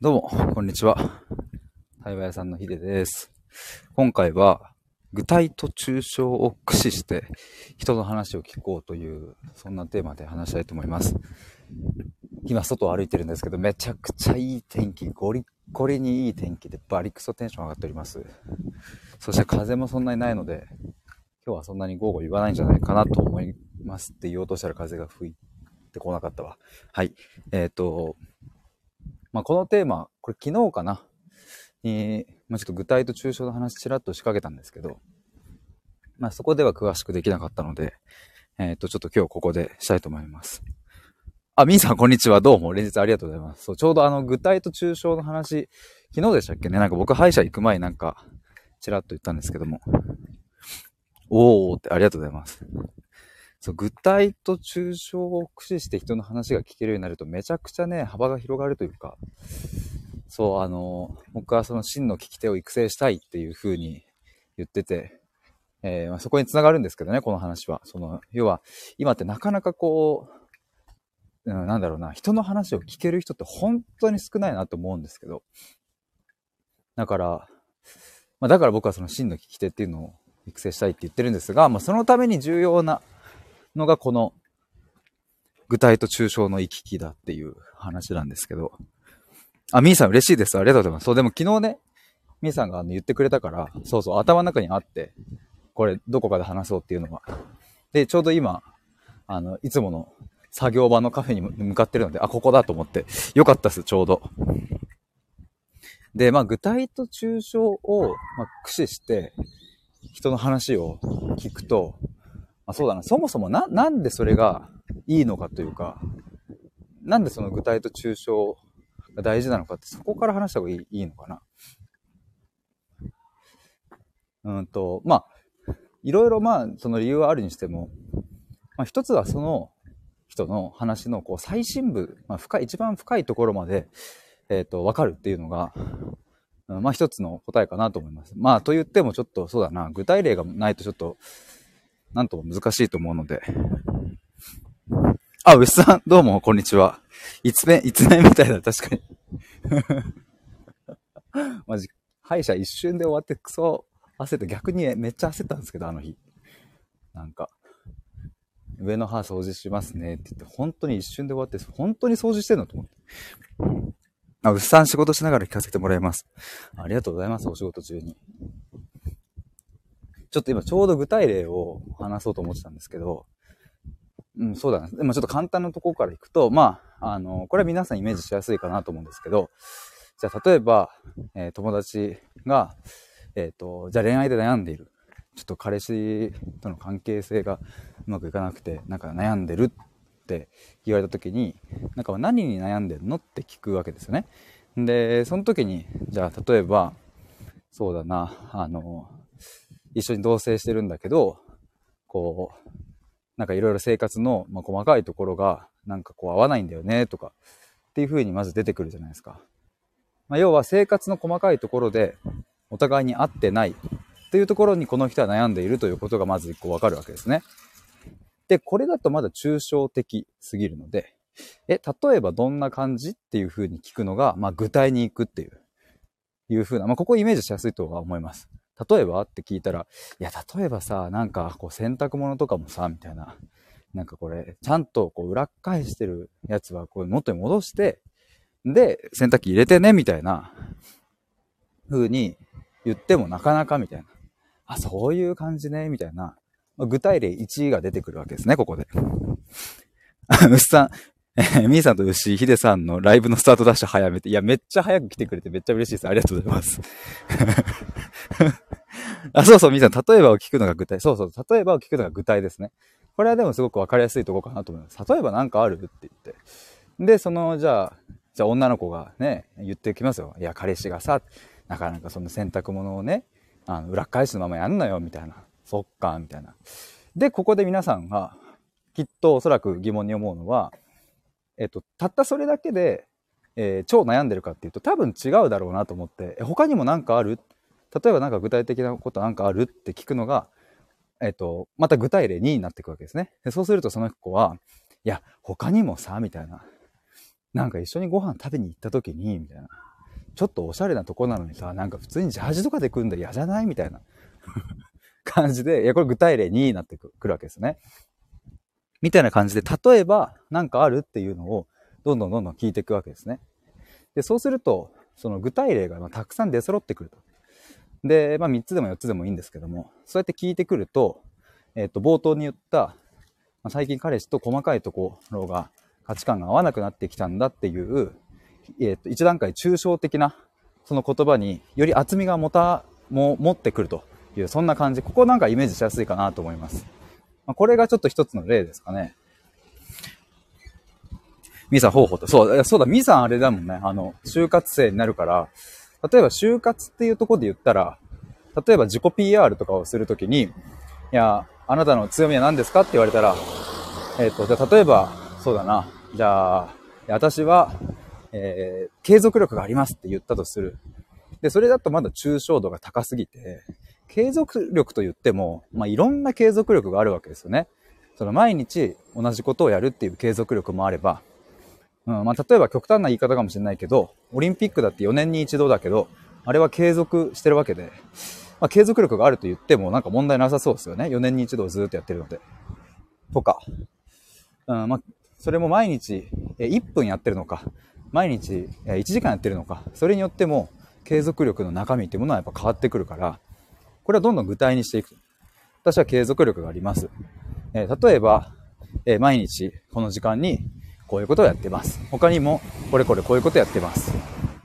どうも、こんにちは。対話屋さんのヒデです。今回は、具体と抽象を駆使して人の話を聞こうという、そんなテーマで話したいと思います。今、外を歩いてるんですけど、めちゃくちゃいい天気、ゴリッゴリにいい天気でバリクソテンション上がっております。そして風もそんなにないので、今日はそんなに午後言わないんじゃないかなと思いますって言おうとしたら風が吹いてこなかったわ。はい。えっ、と、まあ、このテーマ、これ昨日かな？に、まあ、ちょっと具体と抽象の話ちらっと仕掛けたんですけど、まあ、そこでは詳しくできなかったので、えっ、と、ちょっと今日ここでしたいと思います。あ、みーさん、こんにちは。どうも、連日ありがとうございます。そう、ちょうどあの、具体と抽象の話、昨日でしたっけね？なんか僕、歯医者行く前なんか、ちらっと言ったんですけども。おーってありがとうございます。そう、具体と抽象を駆使して人の話が聞けるようになるとめちゃくちゃね、幅が広がるというか、そう、あの、僕はその真の聞き手を育成したいっていう風に言ってて、えーまあ、そこにつながるんですけどね、この話は。その、要は、今ってなかなかこう、うん、なんだろうな、人の話を聞ける人って本当に少ないなと思うんですけど、だから、まあ、だから僕はその真の聞き手っていうのを育成したいって言ってるんですが、まあ、そのために重要なのがこの具体と抽象の行き来だっていう話なんですけど。あ、みーさん嬉しいです。ありがとうございます。そう、でも昨日ね、みーさんがあの言ってくれたから、そうそう、頭の中にあって、これどこかで話そうっていうのが。で、ちょうど今、あの、いつもの作業場のカフェに向かってるので、あ、ここだと思って、よかったです、ちょうど。で、まあ、具体と抽象を、まあ、駆使して、人の話を聞くと、あそうだな、そもそもな、なんでそれがいいのかというか、なんでその具体と抽象が大事なのかって、そこから話した方がいいいいのかな。うんと、まあ、いろいろまあ、その理由はあるにしても、まあ一つはその人の話のこう最深部、まあ深い、一番深いところまで、えっ、と、わかるっていうのが、まあ一つの答えかなと思います。まあと言ってもちょっとそうだな、具体例がないとちょっと、なんとも難しいと思うので。あ、牛さん、どうも、こんにちは。いつめ、いつめみたいだ、確かに。マジ、歯医者一瞬で終わってクソ焦って、逆にめっちゃ焦ったんですけど、あの日。なんか、上の歯掃除しますねって言って、本当に一瞬で終わって、本当に掃除してんのと思って。あ、牛さん仕事しながら聞かせてもらいます。ありがとうございます、お仕事中に。ちょっと今ちょうど具体例を話そうと思ってたんですけど、うん、そうだな。でもちょっと簡単なところからいくと、まあ、あの、これは皆さんイメージしやすいかなと思うんですけど、じゃあ例えば、えー友達が、えっ、と、じゃあ恋愛で悩んでいる。ちょっと彼氏との関係性がうまくいかなくて、なんか悩んでるって言われた時に、なんか何に悩んでるのって聞くわけですよね。で、その時に、じゃあ例えば、そうだな、あの、一緒に同棲してるんだけど、こう、なんかいろいろ生活の、まあ、細かいところが、なんかこう合わないんだよね、とか、っていう風にまず出てくるじゃないですか。まあ、要は生活の細かいところで、お互いに合ってないっていうところにこの人は悩んでいるということがまず一個わかるわけですね。で、これだとまだ抽象的すぎるので、え、例えばどんな感じっていう風に聞くのが、まあ具体に行くっていう、いう風な、まあここイメージしやすいとは思います。例えば？って聞いたら、いや、例えばさ、なんかこう洗濯物とかもさ、みたいな、なんかこれ、ちゃんとこう裏返してるやつはこう元に戻して、で、洗濯機入れてね、みたいな風に言ってもなかなかみたいな。あ、そういう感じね、みたいな。ま具体例1が出てくるわけですね、ここで。牛さん、えー、みーさんと牛、ヒデさんのライブのスタートダッシュ早めて、いや、めっちゃ早く来てくれてめっちゃ嬉しいです。ありがとうございます。あ、そうそう、みさん、例えばを聞くのが具体。そうそう、例えばを聞くのが具体ですね。これはでもすごくわかりやすいとこかなと思います。例えばなんかあるって言って。で、その、じゃあ、じゃあ女の子がね、言ってきますよ。いや、彼氏がさ、なかなかその洗濯物をね、あの裏返しのままやんのよ、みたいな。そっか、みたいな。で、ここで皆さんが、きっとおそらく疑問に思うのは、えっと、たったそれだけで、えー超悩んでるかっていうと多分違うだろうなと思って、え他にも何かある？例えば何か具体的なことなんかあるって聞くのが、えっと、また具体例2になっていくわけですね。でそうするとその子は、いや、他にもさ、みたいな。なんか一緒にご飯食べに行った時に、みたいな。ちょっとおしゃれなとこなのにさ、なんか普通にジャージとかで来るんだ嫌じゃない？みたいな 感じで、いや、これ具体例2になってくるわけですね。みたいな感じで、例えば、なんかあるっていうのを、どんどんどんどん聞いていくわけですね。で、そうすると、その具体例がたくさん出揃ってくると。で、まあ3つでも4つでもいいんですけども、そうやって聞いてくると、えっ、と、冒頭に言った、まあ、最近彼氏と細かいところが価値観が合わなくなってきたんだっていう、えっ、と、一段階抽象的な、その言葉により厚みが持た、も、持ってくるという、そんな感じ。ここなんかイメージしやすいかなと思います。まあ、これがちょっと一つの例ですかね。ミさん、ほうほうと。そう、そうだ、ミさんあれだもんね。あの、就活生になるから、例えば就活っていうとこで言ったら、例えば自己 PR とかをするときに、いや、あなたの強みは何ですかって言われたら、えっ、ー、と、じゃ例えば、そうだな。じゃあ、私は、えー、継続力がありますって言ったとする。で、それだとまだ抽象度が高すぎて、継続力と言っても、まあ、いろんな継続力があるわけですよね。その毎日同じことをやるっていう継続力もあれば、うん、まあ、例えば極端な言い方かもしれないけど、オリンピックだって4年に一度だけど、あれは継続してるわけで、まあ、継続力があると言ってもなんか問題なさそうですよね。4年に一度ずっとやってるので。とか。うん、まあ、それも毎日1分やってるのか、毎日1時間やってるのか、それによっても継続力の中身っていうものはやっぱ変わってくるから、これはどんどん具体にしていく。私は継続力があります。え、例えば、え、毎日この時間にこういうことをやってます。他にもこれこれこういうことやってます。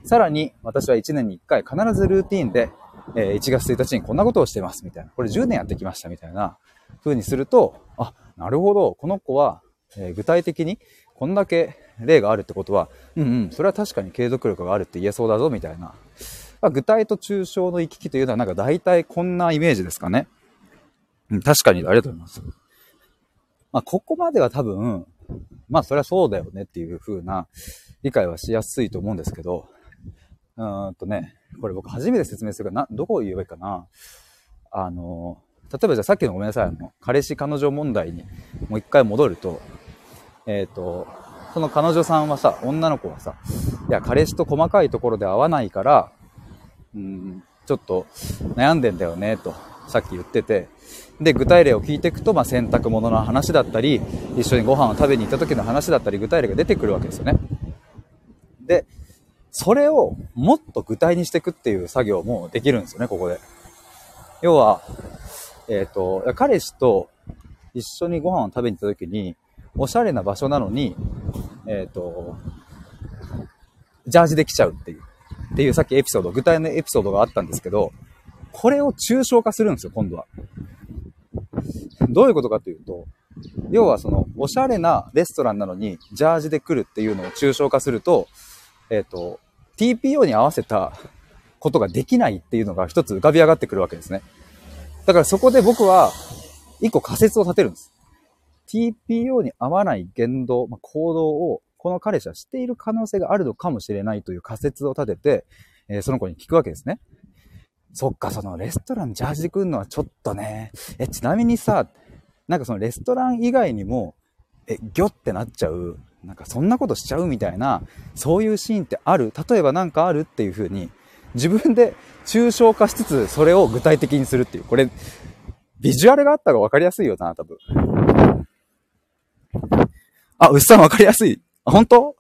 さらに私は1年に1回必ずルーティンで、え、1月1日にこんなことをしてますみたいな。これ10年やってきましたみたいな風にすると、あ、なるほど、この子は、え具体的にこんだけ例があるってことは、うんうん、それは確かに継続力があるって言えそうだぞみたいなまあ、具体と抽象の行き来というのはなんか大体こんなイメージですかね。うん、確かにありがとうございます。まあ、ここまでは多分、まあ、それはそうだよねっていう風な理解はしやすいと思うんですけど、うーんとね、これ僕初めて説明するから、な、どこを言えばいいかな。あの、例えばじゃあさっきのごめんなさい、あの、彼氏彼女問題にもう一回戻ると、えっ、ー、と、その彼女さんはさ、女の子はさ、いや、彼氏と細かいところで合わないから、うん、ちょっと悩んでんだよね、と、さっき言ってて、で、具体例を聞いていくと、まあ、洗濯物の話だったり、一緒にご飯を食べに行った時の話だったり、具体例が出てくるわけですよね。で、それをもっと具体にしていくっていう作業もできるんですよね、ここで。要は、えっ、ー、と、彼氏と一緒にご飯を食べに行った時に、おしゃれな場所なのに、えっ、ー、と、ジャージで来ちゃうっていう。っていうさっきエピソード、具体のエピソードがあったんですけど、これを抽象化するんですよ、今度は。どういうことかというと、要はその、おしゃれなレストランなのに、ジャージで来るっていうのを抽象化すると、えっ、ー、と、TPO に合わせたことができないっていうのが一つ浮かび上がってくるわけですね。だからそこで僕は、一個仮説を立てるんです。TPO に合わない言動、まあ、行動をこの彼氏は知っている可能性があるのかもしれないという仮説を立てて、えー、その子に聞くわけですね。そっか、そのレストランジャージで来るのはちょっとね、え、ちなみにさ、なんかそのレストラン以外にも、え、ギョってなっちゃう、なんかそんなことしちゃうみたいな、そういうシーンってある？例えばなんかあるっていう風に、自分で抽象化しつつ、それを具体的にするっていう。これ、ビジュアルがあった方が分かりやすいよな、多分。あ、牛さん分かりやすい。あ、本当？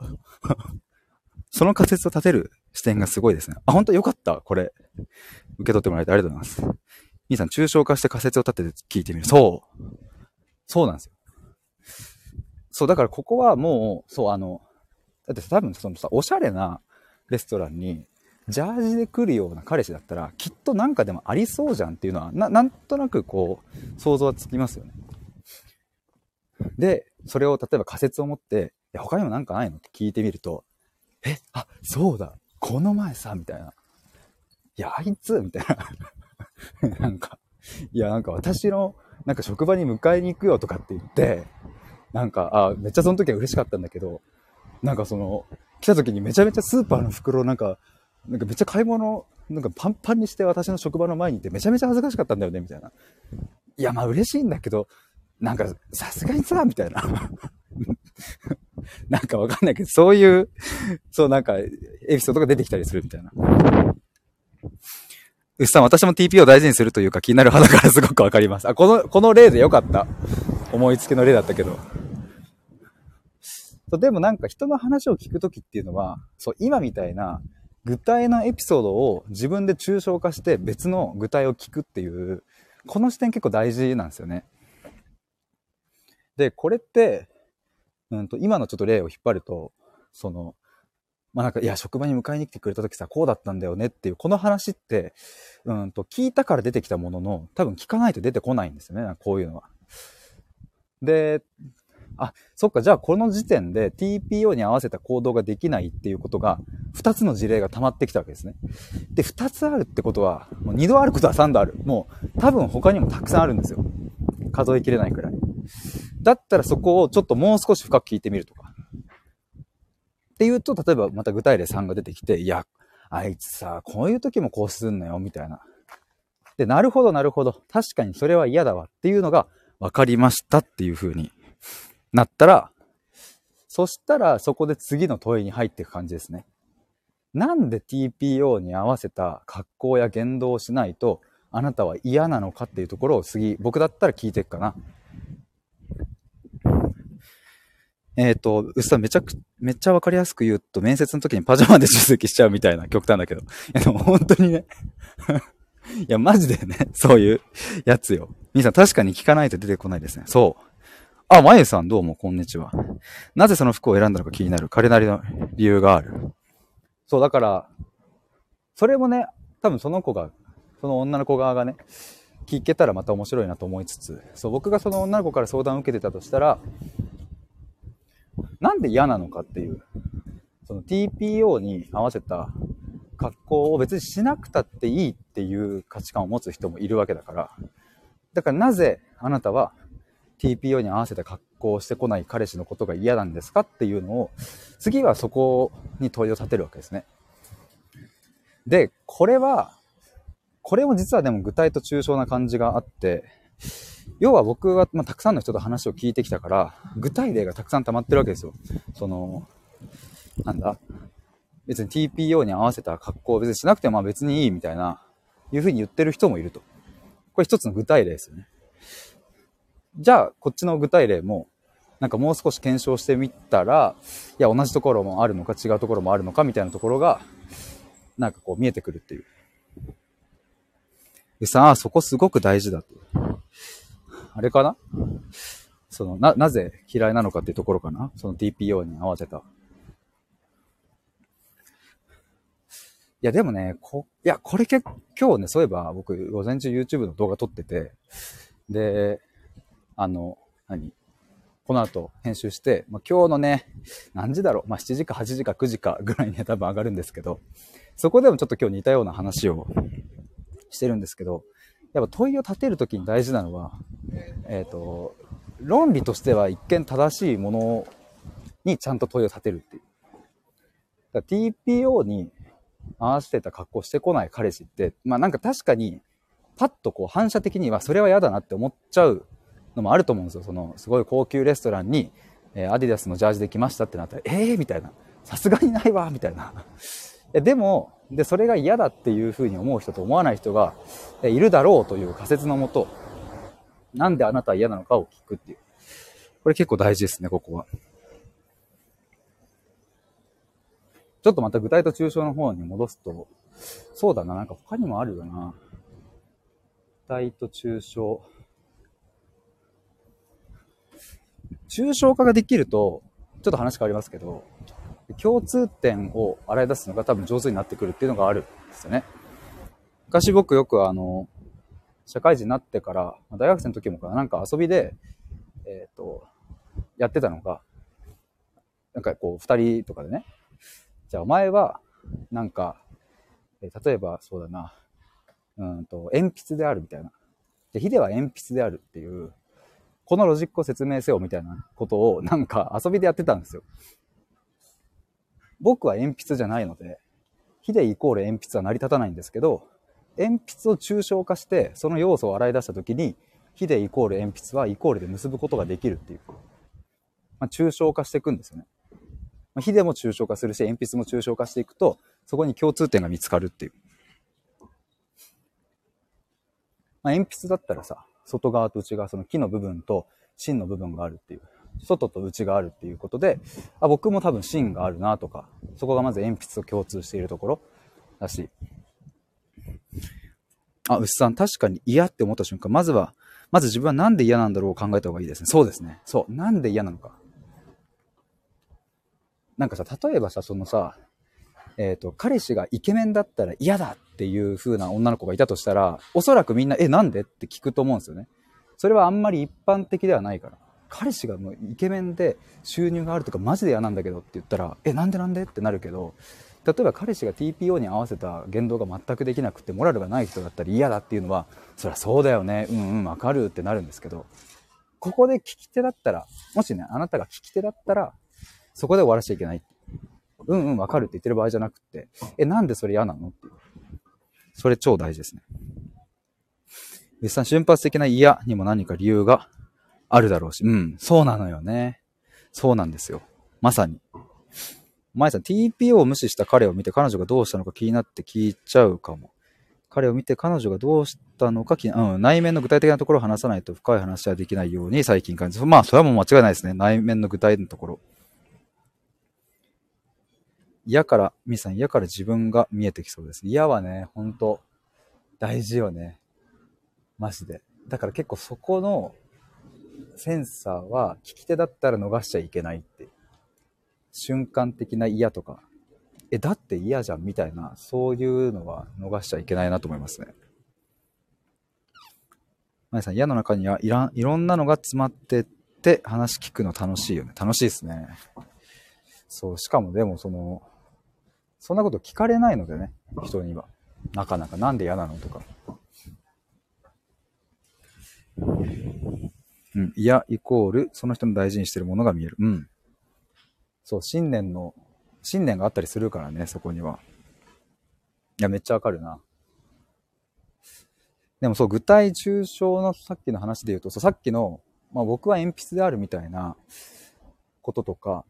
その仮説を立てる視点がすごいですね。あ、本当？よかった。これ。受け取ってもらえてありがとうございます。兄さん、抽象化して仮説を立てて聞いてみる。そう。そうなんですよ。そう、だからここはもう、そう、あの、だって多分そのさ、おしゃれなレストランに、ジャージで来るような彼氏だったら、きっとなんかでもありそうじゃんっていうのは、な、なんとなくこう、想像はつきますよね。で、それを例えば仮説を持って、や、他にもなんかないのって聞いてみると、え、あ、そうだ、この前さ、みたいな。いや、あいつみたいな。なんか、いや、なんか私の、なんか職場に迎えに行くよとかって言って、なんか、あ、めっちゃその時は嬉しかったんだけど、なんかその、来た時にめちゃめちゃスーパーの袋なんか、なんかめっちゃ買い物、なんかパンパンにして私の職場の前にいてめちゃめちゃ恥ずかしかったんだよね、みたいな。いや、まあ嬉しいんだけど、なんかさすがにさ、みたいな。なんかわかんないけど、そういう、そうなんか、エピソードが出てきたりするみたいな。うっさん、私も TPO を大事にするというか気になる派だからすごくわかります。あ、この、この例でよかった。思いつきの例だったけど。そうでもなんか人の話を聞くときっていうのは、そう、今みたいな具体のエピソードを自分で抽象化して別の具体を聞くっていう、この視点結構大事なんですよね。で、これって、うんと、今のちょっと例を引っ張ると、その、まあなんか、いや、職場に迎えに来てくれた時さ、こうだったんだよねっていう、この話って、うんと、聞いたから出てきたものの、多分聞かないと出てこないんですよね、こういうのは。で、あ、そっか、じゃあこの時点で TPO に合わせた行動ができないっていうことが、2つの事例が溜まってきたわけですね。で、2つあるってことは、もう2度あることは3度ある。もう、多分他にもたくさんあるんですよ。数えきれないくらい。だったらそこをちょっともう少し深く聞いてみるとか。っていうと、例えばまた具体例3が出てきて、いや、あいつさ、こういう時もこうすんのよ、みたいな。で、なるほど、なるほど。確かにそれは嫌だわっていうのが分かりましたっていう風になったら、そしたらそこで次の問いに入っていく感じですね。なんで TPO に合わせた格好や言動をしないとあなたは嫌なのかっていうところを次、僕だったら聞いていくかな。えっ、ー、と、うっさめちゃく、めっちゃわかりやすく言うと、面接の時にパジャマで出席しちゃうみたいな極端だけど。いや、でも本当にね いや、マジでね、そういうやつよ。皆さん確かに聞かないと出てこないですね。そう。あ、まゆさんどうも、こんにちは。なぜその服を選んだのか気になる。彼なりの理由がある。そう、だから、それもね、多分その子が、その女の子側がね、聞けたらまた面白いなと思いつつ、そう、僕がその女の子から相談を受けてたとしたら、なんで嫌なのかっていう、その TPO に合わせた格好を別にしなくたっていいっていう価値観を持つ人もいるわけだから、だからなぜあなたは TPO に合わせた格好をしてこない彼氏のことが嫌なんですかっていうのを、次はそこに問いを立てるわけですね。で、これは、これも実はでも具体と抽象な感じがあって、要は僕は、まあ、たくさんの人と話を聞いてきたから、具体例がたくさん溜まってるわけですよ。その、なんだ？別に TPO に合わせた格好を別にしなくてもまあ別にいいみたいな、いうふうに言ってる人もいると。これ一つの具体例ですよね。じゃあ、こっちの具体例も、なんかもう少し検証してみたら、いや、同じところもあるのか違うところもあるのかみたいなところが、なんかこう見えてくるっていう。でさあ、そこすごく大事だと。あれかな？その、な、なぜ嫌いなのかっていうところかな？その TPO に合わせた。いや、でもね、こ、いや、これ結今日ね、そういえば僕、午前中 YouTube の動画撮ってて、で、あの、何？この後編集して、まあ、今日のね、何時だろう、まあ、7時か8時か9時かぐらいに多分上がるんですけど、そこでもちょっと今日似たような話をしてるんですけど、やっぱ問いを立てるときに大事なのは、えっ、ー、と、論理としては一見正しいものにちゃんと問いを立てるっていう。だ TPO に合わせてた格好してこない彼氏って、まあなんか確かに、パッとこう反射的にはそれは嫌だなって思っちゃうのもあると思うんですよ。その、すごい高級レストランに、えー、アディダスのジャージで来ましたってなったら、ええー、みたいな。さすがにないわみたいな。でも、で、それが嫌だっていうふうに思う人と思わない人がいるだろうという仮説のもと、なんであなたは嫌なのかを聞くっていう。これ結構大事ですね、ここは。ちょっとまた具体と抽象の方に戻すと、そうだな、なんか他にもあるよな。具体と抽象。抽象化ができると、ちょっと話変わりますけど、共通点を洗い出すのが多分上手になってくるっていうのがあるんですよね。昔僕よくあの、社会人になってから、大学生の時もかな、なんか遊びで、えっ、ー、と、やってたのが、なんかこう、二人とかでね、じゃあお前は、なんか、えー、例えばそうだな、うんと、鉛筆であるみたいな。で、ヒデは鉛筆であるっていう、このロジックを説明せよみたいなことをなんか遊びでやってたんですよ。僕は鉛筆じゃないので、ヒデイコール鉛筆は成り立たないんですけど、鉛筆を抽象化して、その要素を洗い出したときに、ヒデイコール鉛筆はイコールで結ぶことができるっていう。ままあ、抽象化していくんですよね。まあ、火でも抽象化するし、鉛筆も抽象化していくと、そこに共通点が見つかるっていう。まあ、鉛筆だったらさ、外側と内側、その木の部分と芯の部分があるっていう。外と内があるっていうことで、あ、僕も多分芯があるなとか、そこがまず鉛筆と共通しているところだし、あ、牛さん、確かに嫌って思った瞬間、まずは、まず自分はなんで嫌なんだろうを考えた方がいいですね。そうですね。そう。なんで嫌なのか。なんかさ、例えばさ、そのさ、えっ、ー、と、彼氏がイケメンだったら嫌だっていう風な女の子がいたとしたら、おそらくみんな、え、なんで？って聞くと思うんですよね。それはあんまり一般的ではないから。彼氏がもうイケメンで収入があるとかマジで嫌なんだけどって言ったら、え、なんでなんでってなるけど、例えば彼氏が TPO に合わせた言動が全くできなくてモラルがない人だったり嫌だっていうのはそりゃそうだよね。うんうんわかるってなるんですけどここで聞き手だったらもしねあなたが聞き手だったらそこで終わらしちゃいけない。うんうんわかるって言ってる場合じゃなくてえなんでそれ嫌なのっていう。それ超大事ですね。別さん瞬発的な嫌にも何か理由があるだろうしうんそうなのよねそうなんですよまさに前さん、TPO を無視した彼を見て彼女がどうしたのか気になって聞いちゃうかも。彼を見て彼女がどうしたのか気に、うん、内面の具体的なところを話さないと深い話はできないように最近感じまあ、それはもう間違いないですね。内面の具体のところ。嫌から、みさん、嫌から自分が見えてきそうです。嫌はね、ほんと、大事よね。マジで。だから結構そこのセンサーは聞き手だったら逃しちゃいけないって瞬間的な嫌とか、え、だって嫌じゃんみたいな、そういうのは逃しちゃいけないなと思いますね。まやさん、嫌の中にはいらん、いろんなのが詰まってって話聞くの楽しいよね。楽しいですね。そう、しかもでもその、そんなこと聞かれないのでね、人には。なかなかなんで嫌なのとか。うん、嫌イコール、その人の大事にしてるものが見える。うん。そう、信念の、信念があったりするからね、そこには。いや、めっちゃわかるな。でもそう、具体抽象のさっきの話で言うと、そうさっきの、まあ僕は鉛筆であるみたいなこととか、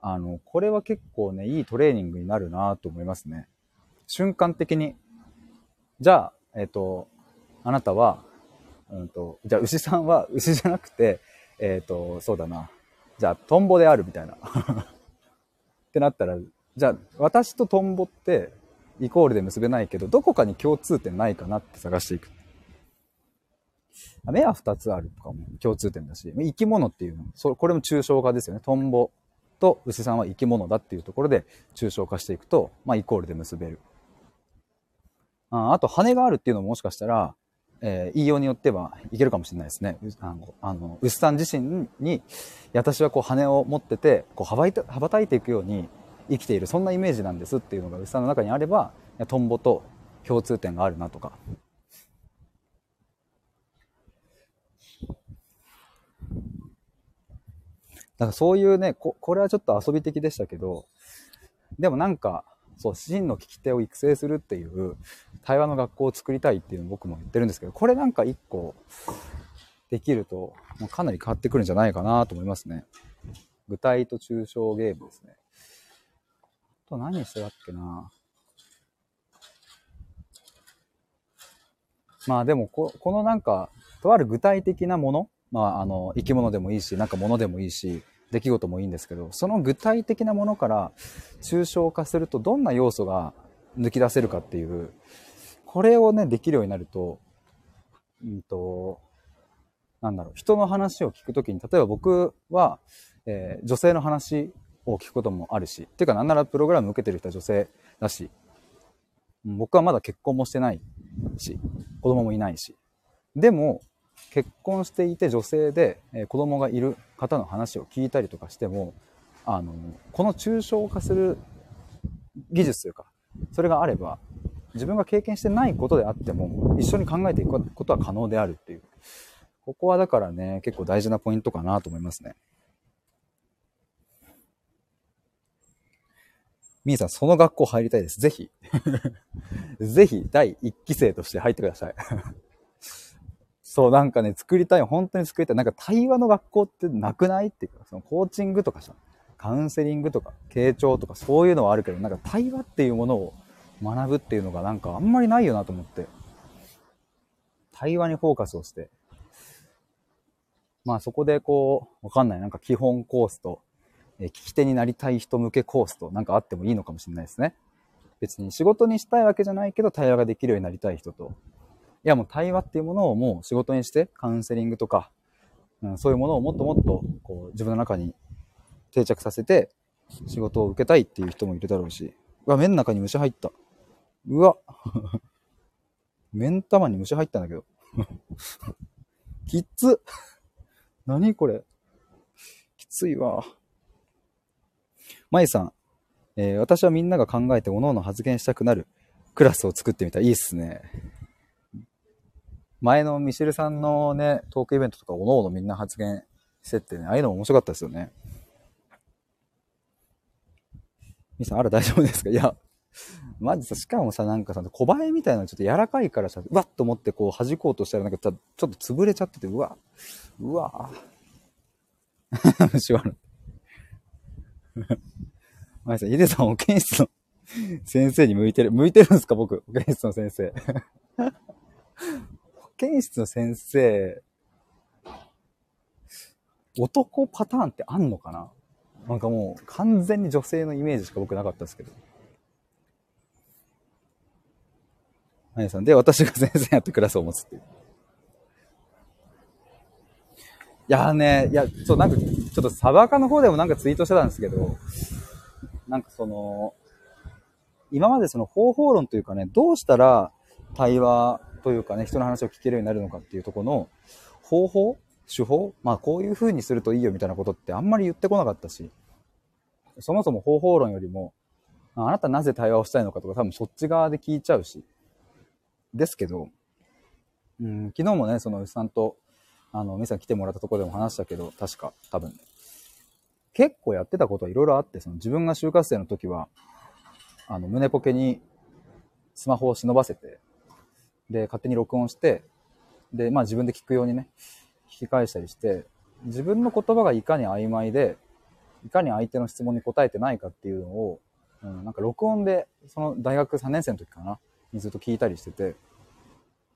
あの、これは結構ね、いいトレーニングになるなと思いますね。瞬間的に。じゃあ、えっ、と、あなたは、うんと、じゃあ牛さんは 牛じゃなくて、えっ、ー、と、そうだな。じゃあ、トンボであるみたいな。ってなったら、じゃあ、私とトンボってイコールで結べないけど、どこかに共通点ないかなって探していく。目は2つあるとかも共通点だし、生き物っていうの、そこれも抽象化ですよね。トンボと牛さんは生き物だっていうところで抽象化していくと、まあ、イコールで結べる。ああと、羽があるっていうのももしかしたら、えー、言いようによってはいけるかもしれないですね。あの、あの牛さん自身に、私はこう羽を持ってて、こう羽ばい羽ばたいていくように生きている、そんなイメージなんですっていうのが牛さんの中にあれば、トンボと共通点があるなとか。だからそういうねこ、これはちょっと遊び的でしたけど、でもなんか、そう、真の聞き手を育成するっていう対話の学校を作りたいっていうのを僕も言ってるんですけど、これなんか一個できると、もうかなり変わってくるんじゃないかなと思いますね。具体と抽象ゲームですね。あと何してたっけなまあでもこ、このなんか、とある具体的なもの、まああの、生き物でもいいし、なんか物でもいいし、出来事もいいんですけど、その具体的なものから抽象化するとどんな要素が抜き出せるかっていう、これをね、できるようになると、うんと、なんだろう、人の話を聞くときに、例えば僕は、えー、女性の話を聞くこともあるし、っていうかなんならプログラム受けてる人は女性だし、僕はまだ結婚もしてないし、子供もいないし。でも、結婚していて女性で、え、子供がいる方の話を聞いたりとかしても、あの、この抽象化する技術というか、それがあれば、自分が経験してないことであっても、一緒に考えていくことは可能であるっていう。ここはだからね、結構大事なポイントかなと思いますね。みーさん、その学校入りたいです。ぜひ。ぜひ、第1期生として入ってください。そう、なんかね、作りたい、本当に作りたい。なんか対話の学校ってなくないっていうか、そのコーチングとかさ、カウンセリングとか、傾聴とかそういうのはあるけど、なんか対話っていうものを学ぶっていうのがなんかあんまりないよなと思って。対話にフォーカスをして。まあそこでこう、わかんない。なんか基本コースと、え聞き手になりたい人向けコースとなんかあってもいいのかもしれないですね。別に仕事にしたいわけじゃないけど対話ができるようになりたい人と、いやもう対話っていうものをもう仕事にしてカウンセリングとか、うん、そういうものをもっともっとこう自分の中に定着させて仕事を受けたいっていう人もいるだろうし、うわ、目の中に虫入った。うわ。目ん玉に虫入ったんだけど。きっつ。何これ。きついわ。まいさん、えー、私はみんなが考えて各々発言したくなるクラスを作ってみた。いいっすね。前のミシェルさんのね、トークイベントとか、各々みんな発言してってね、ああいうのも面白かったですよね。みさん、あら大丈夫ですか？いや、マジさ、しかもさ、なんかさ、小映えみたいなのちょっと柔らかいからさ、うわっと思ってこう弾こうとしたらなんかちょっと潰れちゃってて、うわ、うわ 虫悪い。マジさん、ヒデさん、保健室の 先生に向いてる。向いてるんですか僕、保健室の先生。保健室の先生、男パターンってあんのかな？なんかもう完全に女性のイメージしか僕なかったですけど。まやさん。で、私が先生やってクラスを持つっていう。いやーね、いや、そう、なんか、ちょっとサバカの方でもなんかツイートしてたんですけど、なんかその、今までその方法論というかね、どうしたら対話というかね、人の話を聞けるようになるのかっていうとこの方法手法まあこういう風にするといいよみたいなことってあんまり言ってこなかったし、そもそも方法論よりも、あなたなぜ対話をしたいのかとか多分そっち側で聞いちゃうし、ですけど、うん、昨日もね、その牛さんと、あの、ミさん来てもらったとこでも話したけど、確か、多分、ね。結構やってたことはいろいろあって、その自分が就活生の時は、あの、胸ポケにスマホを忍ばせて、で、勝手に録音して、で、まあ自分で聞くようにね、引き返したりして、自分の言葉がいかに曖昧で、いかに相手の質問に答えてないかっていうのを、うん、なんか録音で、その大学3年生の時かな、にずっと聞いたりしてて、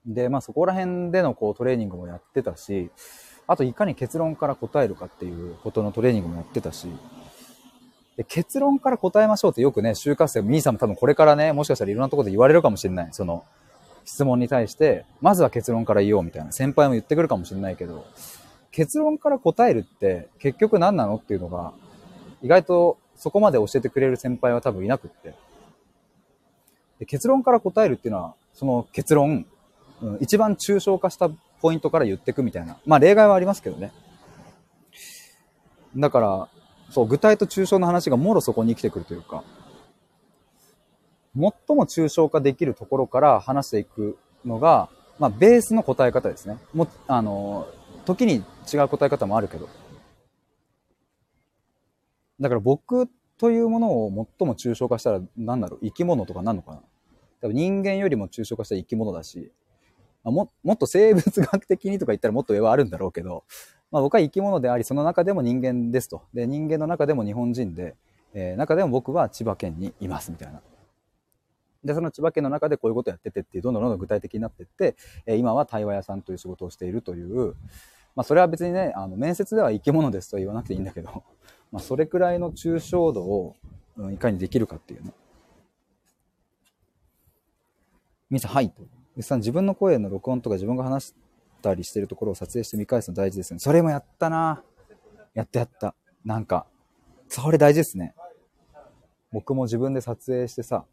で、まあそこら辺でのこうトレーニングもやってたし、あといかに結論から答えるかっていうことのトレーニングもやってたし、で結論から答えましょうってよくね、就活生、ミーさんも多分これからね、もしかしたらいろんなところで言われるかもしれない。その、質問に対して、まずは結論から言おうみたいな。先輩も言ってくるかもしれないけど、結論から答えるって結局何なのっていうのが、意外とそこまで教えてくれる先輩は多分いなくって。で結論から答えるっていうのは、その結論、うん、一番抽象化したポイントから言ってくみたいな。まあ例外はありますけどね。だから、そう、具体と抽象の話がもろそこに生きてくるというか、最も抽象化できるところから話していくのが、まあ、ベースの答え方ですね。も、あの、時に違う答え方もあるけど。だから僕というものを最も抽象化したら何だろう生き物とかなのかな多分人間よりも抽象化した生き物だし、あ、ももっと生物学的にとか言ったらもっと上はあるんだろうけど、まあ、僕は生き物であり、その中でも人間ですと。で、人間の中でも日本人で、えー、中でも僕は千葉県にいますみたいな。で、その千葉県の中でこういうことやっててっていう、どんどんどんどん具体的になってって、え今は対話屋さんという仕事をしているという、まあそれは別にね、あの、面接では生き物ですとは言わなくていいんだけど、まあそれくらいの抽象度を、うん、いかにできるかっていうね。みさん、はいと。うさん、自分の声の録音とか自分が話したりしてるところを撮影して見返すの大事ですよね。それもやったなやったやった。なんか、それ大事ですね。僕も自分で撮影してさ、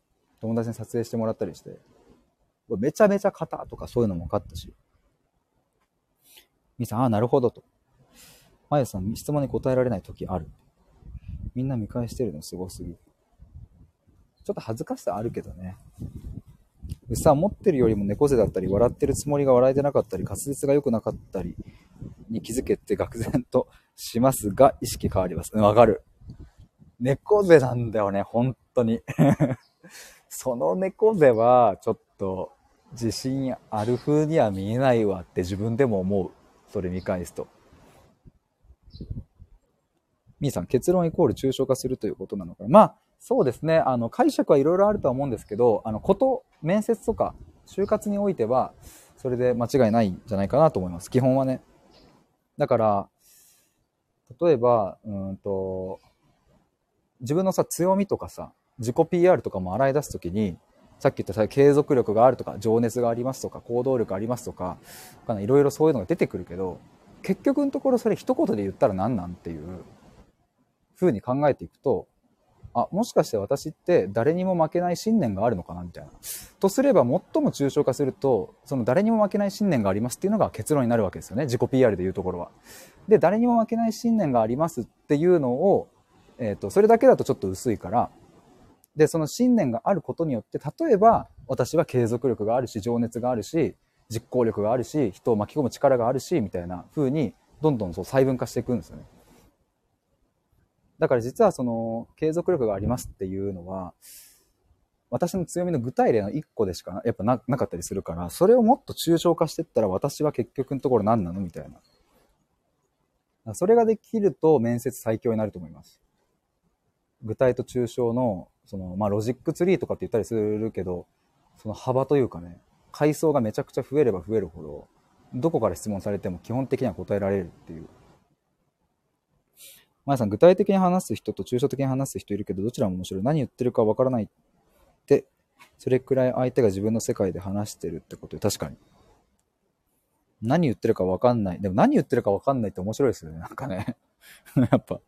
友達に撮影してもらったりして、めちゃめちゃ型とかそういうのも分かったし、みさん、ああ、なるほどと。まゆさん、質問に答えられない時ある。みんな見返してるのすごすぎ。ちょっと恥ずかしさあるけどね。うさ、持ってるよりも猫背だったり、笑ってるつもりが笑えてなかったり、滑舌が良くなかったりに気づけて愕然と しますが、意識変わります。わかる。猫背なんだよね、本当に。その猫背は、ちょっと、自信ある風には見えないわって自分でも思う。それ見返すと。みーさん、結論イコール抽象化するということなのかな。まあ、そうですね。あの、解釈はいろいろあるとは思うんですけど、あの、こと、面接とか、就活においては、それで間違いないんじゃないかなと思います。基本はね。だから、例えば、うんと、自分のさ、強みとかさ、自己 PR とかも洗い出すときに、さっき言った、継続力があるとか、情熱がありますとか、行動力ありますとか、いろいろそういうのが出てくるけど、結局のところそれ一言で言ったら何なんっていう風に考えていくと、あ、もしかして私って誰にも負けない信念があるのかなみたいな。とすれば最も抽象化すると、その誰にも負けない信念がありますっていうのが結論になるわけですよね。自己 PR でいうところは。で、誰にも負けない信念がありますっていうのを、えっ、ー、と、それだけだとちょっと薄いから、で、その信念があることによって、例えば私は継続力があるし、情熱があるし、実行力があるし、人を巻き込む力があるし、みたいな風に、どんどんそう細分化していくんですよね。だから実はその継続力がありますっていうのは、私の強みの具体例の1個でしかやっぱなかったりするから、それをもっと抽象化していったら私は結局のところ何なの？みたいな。それができると面接最強になると思います。具体と抽象の、その、まあ、ロジックツリーとかって言ったりするけど、その幅というかね、階層がめちゃくちゃ増えれば増えるほど、どこから質問されても基本的には答えられるっていう。まやさん、具体的に話す人と抽象的に話す人いるけど、どちらも面白い。何言ってるかわからないって、それくらい相手が自分の世界で話してるってことで、確かに。何言ってるかわかんない。でも何言ってるかわかんないって面白いですよね。なんかね。やっぱ。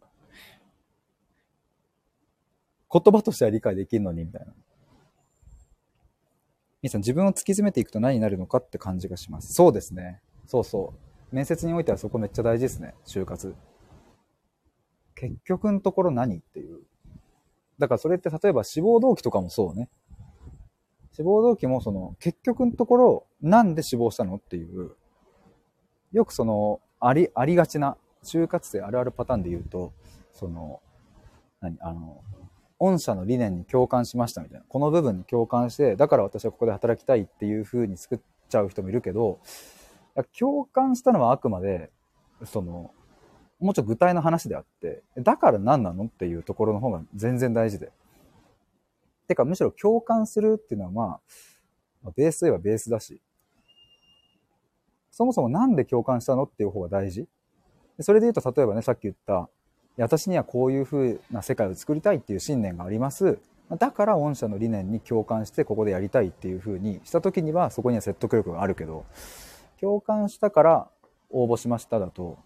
言葉としては理解できるのに、みたいな。みさん、自分を突き詰めていくと何になるのかって感じがします。そうですね。そうそう。面接においてはそこめっちゃ大事ですね。就活。結局のところ何っていう。だからそれって例えば志望動機とかもそうね。志望動機もその結局のところなんで志望したのっていう。よくそのあり、ありがちな就活生あるあるパターンで言うと、その、何あの、御社の理念に共感しましたみたいな。この部分に共感して、だから私はここで働きたいっていう風に作っちゃう人もいるけど、共感したのはあくまで、その、もうちょっと具体の話であって、だから何なのっていうところの方が全然大事で。てか、むしろ共感するっていうのはまあ、ベースといえばベースだし、そもそもなんで共感したのっていう方が大事。それで言うと、例えばね、さっき言った、私にはこういう風な世界を作りたいっていう信念があります。だから御社の理念に共感してここでやりたいっていう風にした時にはそこには説得力があるけど、共感したから応募しましただと、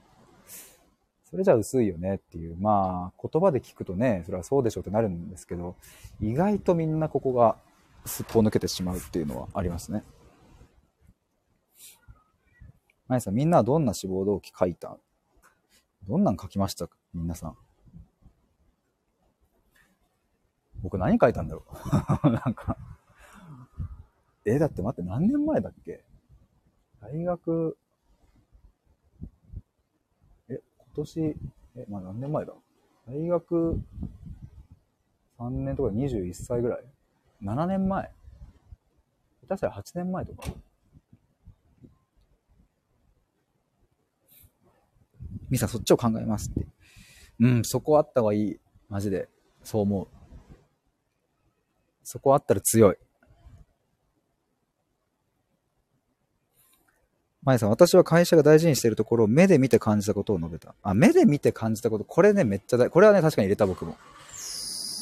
それじゃ薄いよねっていう、まあ、言葉で聞くとね、それはそうでしょうってなるんですけど、意外とみんなここがすっぽ抜けてしまうっていうのはありますね。まやさん、みんなはどんな志望動機書いた？どんなん書きましたか？皆さん。僕何書いたんだろう。なんか。え、だって待って、何年前だっけ？大学、え、今年、え、まあ何年前だ？大学。3年とか21歳ぐらい ?7 年前。下手したら8年前とか。ミサそっちを考えますって。うん、そこあった方がいい。マジで。そう思う。そこあったら強い。まやさん、私は会社が大事にしているところを目で見て感じたことを述べた。あ、目で見て感じたこと、これね、めっちゃ大、これはね、確かに入れた僕も。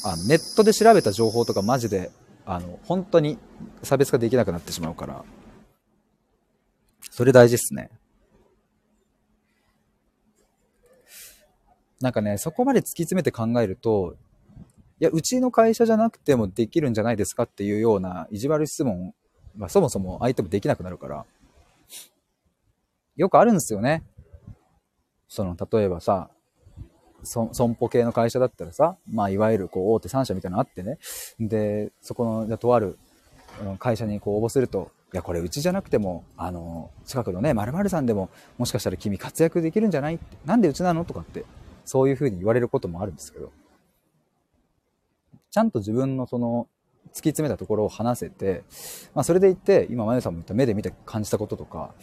あネットで調べた情報とかマジで、あの、本当に差別化できなくなってしまうから。それ大事っすね。なんかね、そこまで突き詰めて考えると、いや、うちの会社じゃなくてもできるんじゃないですかっていうような意地悪質問はそもそも相手もできなくなるから。よくあるんですよね。その、例えばさ、損保系の会社だったらさ、まあ、いわゆるこう大手3社みたいなのあってね。で、そこの、じゃとある会社にこう応募すると、いや、これうちじゃなくても、あの、近くのね、〇〇さんでも、もしかしたら君活躍できるんじゃないなんでうちなのとかって、そういうふうに言われることもあるんですけど、ちゃんと自分のその、突き詰めたところを話せて、まあ、それでいって、今、まゆさんも言った目で見て感じたこととか、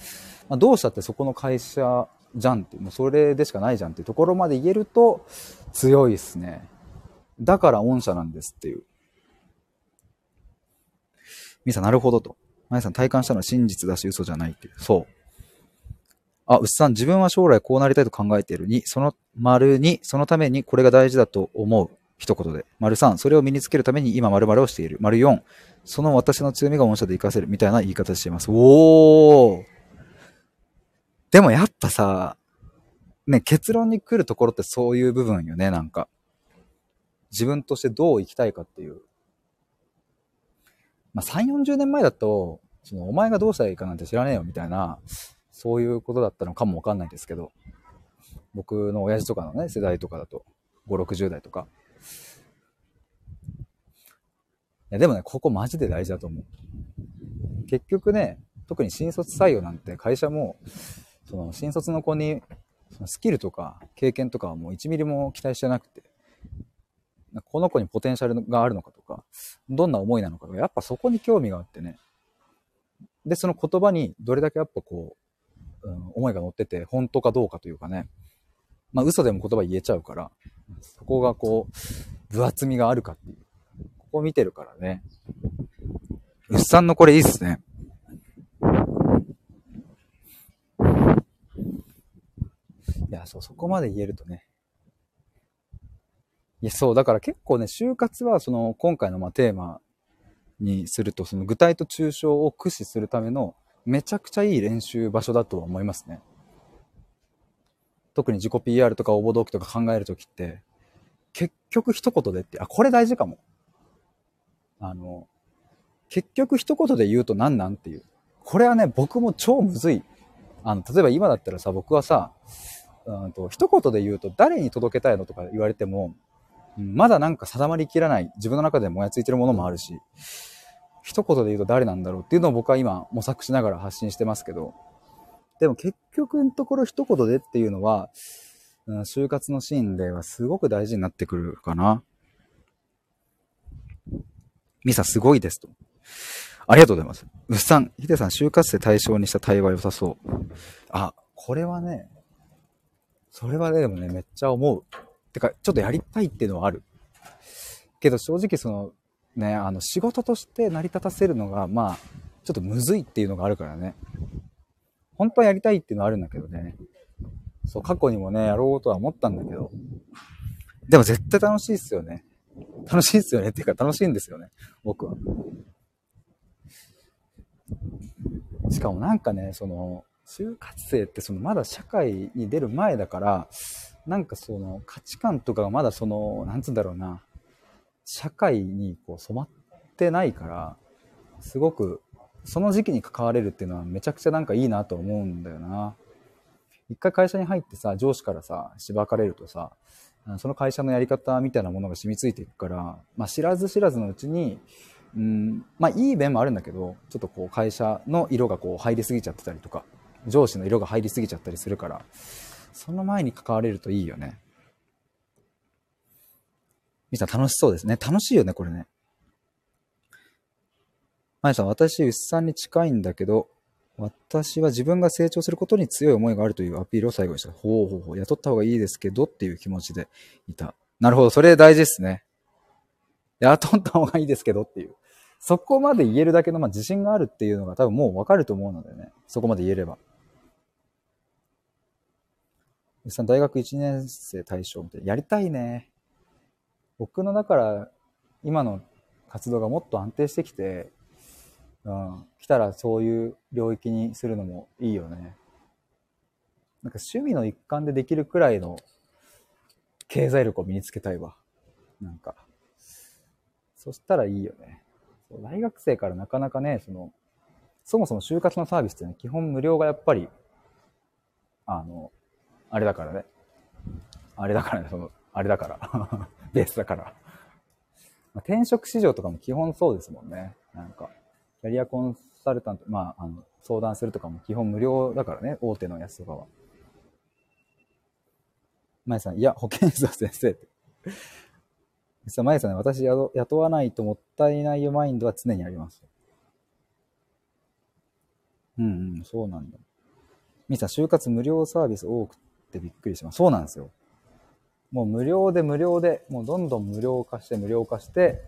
まあ、どうしたってそこの会社じゃんって、もうそれでしかないじゃんっていうところまで言えると強いっすね。だから御社なんですっていう。みさん、なるほどと。まゆさん、体感したのは真実だし嘘じゃないっていう。そう。あ、牛さん、自分は将来こうなりたいと考えているに、その、丸に、そのためにこれが大事だと思う。一言で。丸3、それを身につけるために今〇〇をしている。丸4、その私の強みが御社で活かせる。みたいな言い方しています。おーでもやっぱさ、ね、結論に来るところってそういう部分よね、なんか。自分としてどう生きたいかっていう。まあ、3、40年前だと、その、お前がどうしたらいいかなんて知らねえよ、みたいな、そういうことだったのかもわかんないですけど、僕の親父とかのね、世代とかだと、5、60代とか、いや、でもね、ここマジで大事だと思う。結局ね、特に新卒採用なんて会社も、その新卒の子に、そのスキルとか経験とかはもう1ミリも期待してなくて、この子にポテンシャルがあるのかとか、どんな思いなのかとか、やっぱそこに興味があってね。で、その言葉にどれだけやっぱこう、思いが乗ってて、本当かどうかというかね。まあ嘘でも言葉言えちゃうから、そこがこう、分厚みがあるかっていう。ここ見てるからね。牛さんのこれいいっすね。いや、そう、そこまで言えるとね。いや、そう、だから結構ね、就活は、その、今回のまあテーマにすると、その具体と抽象を駆使するための、めちゃくちゃいい練習場所だとは思いますね。特に自己 PR とか応募動機とか考えるときって、結局一言でって、あ、これ大事かも。あの、結局一言で言うと何なんっていう。これはね、僕も超むずい。あの、例えば今だったらさ、僕はさ、うんと、一言で言うと誰に届けたいのとか言われても、まだなんか定まりきらない、自分の中でもやついてるものもあるし、一言で言うと誰なんだろうっていうのを僕は今模索しながら発信してますけど、でも結局のところ一言でっていうのは、うん、就活のシーンではすごく大事になってくるかな。ミサすごいですと。ありがとうございます。うっさん、ヒデさん、就活生対象にした対話良さそう。あ、これはね、それはね、でもね、めっちゃ思う。てか、ちょっとやりたいっていうのはある。けど正直その、ね、あの、仕事として成り立たせるのが、まあ、ちょっとむずいっていうのがあるからね。本当はやりたいっていうのはあるんだけどね。そう、過去にもね、やろうとは思ったんだけど。でも絶対楽しいっすよね。楽しいですよねっていうか楽しいんですよね。僕は。しかもなんかね、その、就活生ってそのまだ社会に出る前だから、なんかその価値観とかがまだその、なんつうんだろうな、社会にこう染まってないから、すごくその時期に関われるっていうのはめちゃくちゃなんかいいなと思うんだよな。一回会社に入ってさ、上司からさ、しばかれるとさ、その会社のやり方みたいなものが染みついていくから、まあ、知らず知らずのうちに、うん、まあいい面もあるんだけど、ちょっとこう会社の色がこう入りすぎちゃってたりとか、上司の色が入りすぎちゃったりするから、その前に関われるといいよね。みさん楽しそうですね。楽しいよね、これね。まゆさん、私、牛さんに近いんだけど、私は自分が成長することに強い思いがあるというアピールを最後にした。ほうほうほう。雇った方がいいですけどっていう気持ちでいた。なるほど。それ大事ですね。雇った方がいいですけどっていう。そこまで言えるだけの、まあ、自信があるっていうのが多分もうわかると思うのでね。そこまで言えれば。さん、大学1年生対象みたいな。やりたいね。僕のだから、今の活動がもっと安定してきて、うん、来たらそういう領域にするのもいいよね。なんか趣味の一環でできるくらいの経済力を身につけたいわ。なんか。そしたらいいよね。大学生からなかなかね、その、そもそも就活のサービスってね、基本無料がやっぱり、あの、あれだからね。あれだからね、その、あれだから。ベースだから。まあ、転職市場とかも基本そうですもんね。なんか。キャリアコンサルタント、まあ、あの、相談するとかも基本無料だからね、大手のやつとかは。まやさん、いや、保健室先生って。実は、まゆさんね、私雇雇わないともったいないよマインドは常にあります。うんうん、そうなんだ。みさん、就活無料サービス多くてびっくりします。そうなんですよ。もう無料で無料で、もうどんどん無料化して無料化して、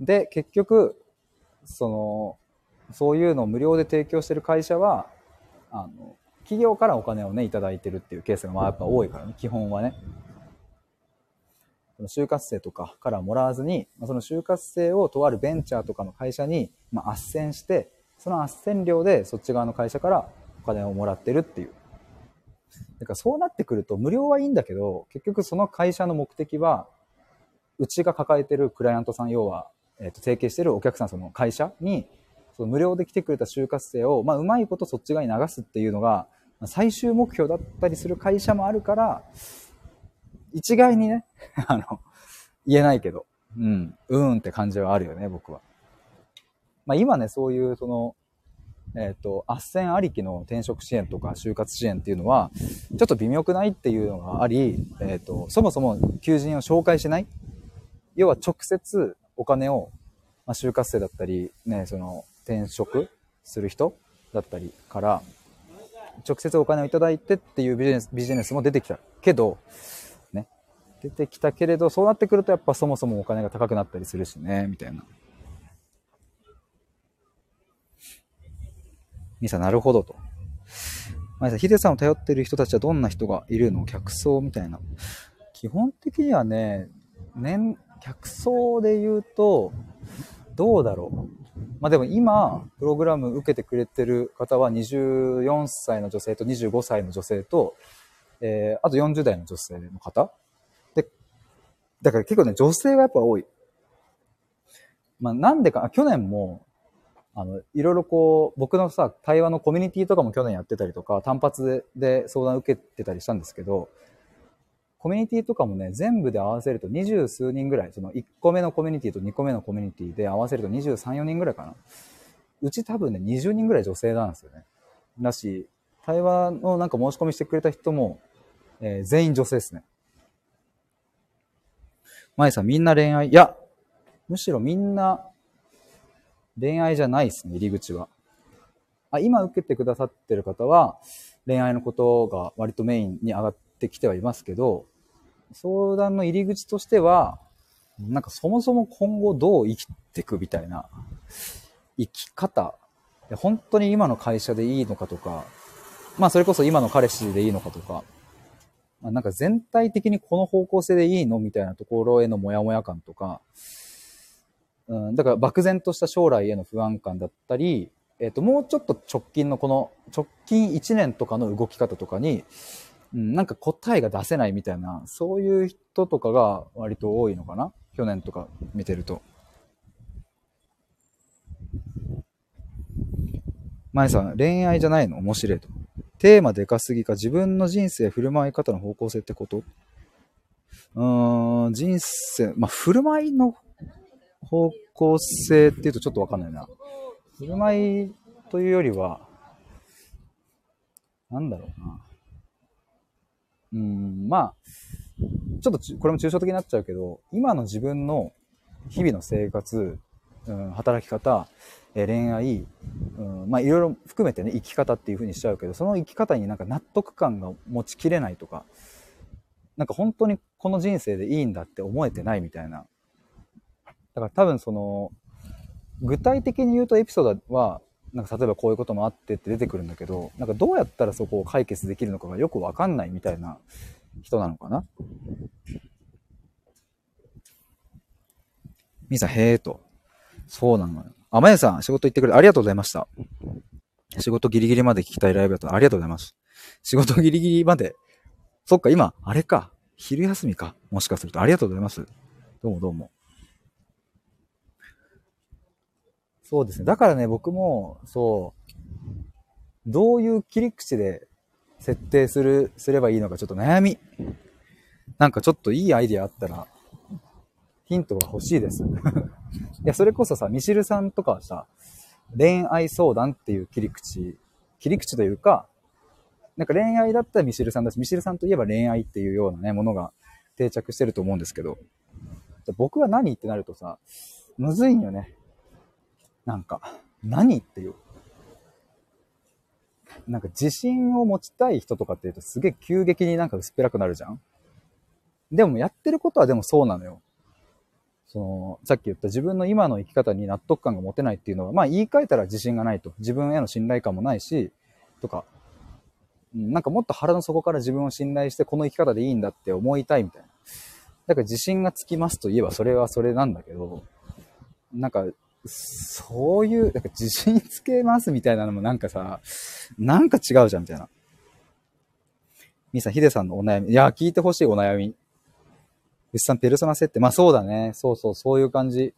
で、結局、その、そういうのを無料で提供してる会社は、あの、企業からお金をね、いただいてるっていうケースがまあやっぱ多いからね、基本はね。その就活生とかからもらわずに、その就活生をとあるベンチャーとかの会社に、まあ、斡旋して、その斡旋料でそっち側の会社からお金をもらってるっていう。だからそうなってくると無料はいいんだけど、結局その会社の目的は、うちが抱えてるクライアントさん、要は、えっ、と、提携してるお客さん、その会社に、その無料で来てくれた就活生を、まあ、うまいことそっち側に流すっていうのが、最終目標だったりする会社もあるから、一概にね、あの、言えないけど、うん、うんって感じはあるよね、僕は。まあ、今ね、そういう、その、えっ、と、斡旋ありきの転職支援とか就活支援っていうのは、ちょっと微妙くないっていうのがあり、えっ、と、そもそも求人を紹介しない要は直接お金を、まあ、就活生だったり、ね、その転職する人だったりから、直接お金をいただいてっていうビジネスビジネスも出てきたけど、ね、出てきたけれど、そうなってくるとやっぱそもそもお金が高くなったりするしね、みたいな。ミサ、なるほどと。まあ、ヒデさんを頼ってる人たちはどんな人がいるの？客層みたいな。基本的にはね、年、客層で言うと、どうだろう。まあでも今、プログラム受けてくれてる方は24歳の女性と25歳の女性と、えー、あと40代の女性の方で、だから結構ね、女性がやっぱ多い。まあなんでか、去年も、あの、いろいろこう、僕のさ、対話のコミュニティとかも去年やってたりとか、単発で相談受けてたりしたんですけど、コミュニティとかもね、全部で合わせると二十数人ぐらい、その1個目のコミュニティと2個目のコミュニティで合わせると23、4人ぐらいかな。うち多分ね、20人ぐらい女性なんですよね。だし、対話のなんか申し込みしてくれた人も、えー全員女性ですね。舞さん、みんな恋愛？いや、むしろみんな恋愛じゃないですね、入り口は。あ今受けてくださってる方は、恋愛のことが割とメインに上がってきてはいますけど、相談の入り口としては、なんかそもそも今後どう生きてくみたいな、生き方、本当に今の会社でいいのかとか、まあそれこそ今の彼氏でいいのかとか、まあ、なんか全体的にこの方向性でいいのみたいなところへのモヤモヤ感とか、うん、だから漠然とした将来への不安感だったり、えっ、と、もうちょっと直近のこの、直近1年とかの動き方とかに、うん、なんか答えが出せないみたいな、そういう人とかが割と多いのかな？去年とか見てると。前さん、恋愛じゃないの？面白いと。テーマでかすぎか、自分の人生、振る舞い方の方向性ってこと？うーん、人生、まあ、振る舞いの方向性っていうとちょっとわかんないな。振る舞いというよりは、なんだろうな。うん、まあ、ちょっとこれも抽象的になっちゃうけど、今の自分の日々の生活、うん、働き方、え恋愛、うん、まあいろいろ含めてね、生き方っていう風にしちゃうけど、その生き方になんか納得感が持ちきれないとか、なんか本当にこの人生でいいんだって思えてないみたいな。だから多分その、具体的に言うとエピソードは、なんか例えばこういうこともあってって出てくるんだけど、なんかどうやったらそこを解決できるのかがよくわかんないみたいな人なのかな？みーさん、へえと。そうなのよ。あ、まゆさん、仕事行ってくれてありがとうございました。仕事ギリギリまで聞きたいライブだったありがとうございます。仕事ギリギリまで。そっか、今、あれか。昼休みか。もしかすると。ありがとうございます。どうもどうも。そうですね。だからね、僕も、そう、どういう切り口で設定する、すればいいのかちょっと悩み。なんかちょっといいアイディアあったら、ヒントが欲しいです。いや、それこそさ、ミシルさんとかはさ、恋愛相談っていう切り口、切り口というか、なんか恋愛だったらミシルさんだし、ミシルさんといえば恋愛っていうようなね、ものが定着してると思うんですけど、僕は何ってなるとさ、むずいんよね。なんか、何っていう。なんか自信を持ちたい人とかって言うとすげえ急激になんか薄っぺらくなるじゃんでもやってることはでもそうなのよ。その、さっき言った自分の今の生き方に納得感が持てないっていうのは、まあ言い換えたら自信がないと。自分への信頼感もないし、とか、なんかもっと腹の底から自分を信頼してこの生き方でいいんだって思いたいみたいな。だから自信がつきますといえばそれはそれなんだけど、なんか、そういう、なんか自信つけますみたいなのもなんかさ、なんか違うじゃんみたいな。みーさん、ヒデさんのお悩み。いや、聞いてほしいお悩み。牛さん、ペルソナ設定。まあそうだね。そうそう、そういう感じ。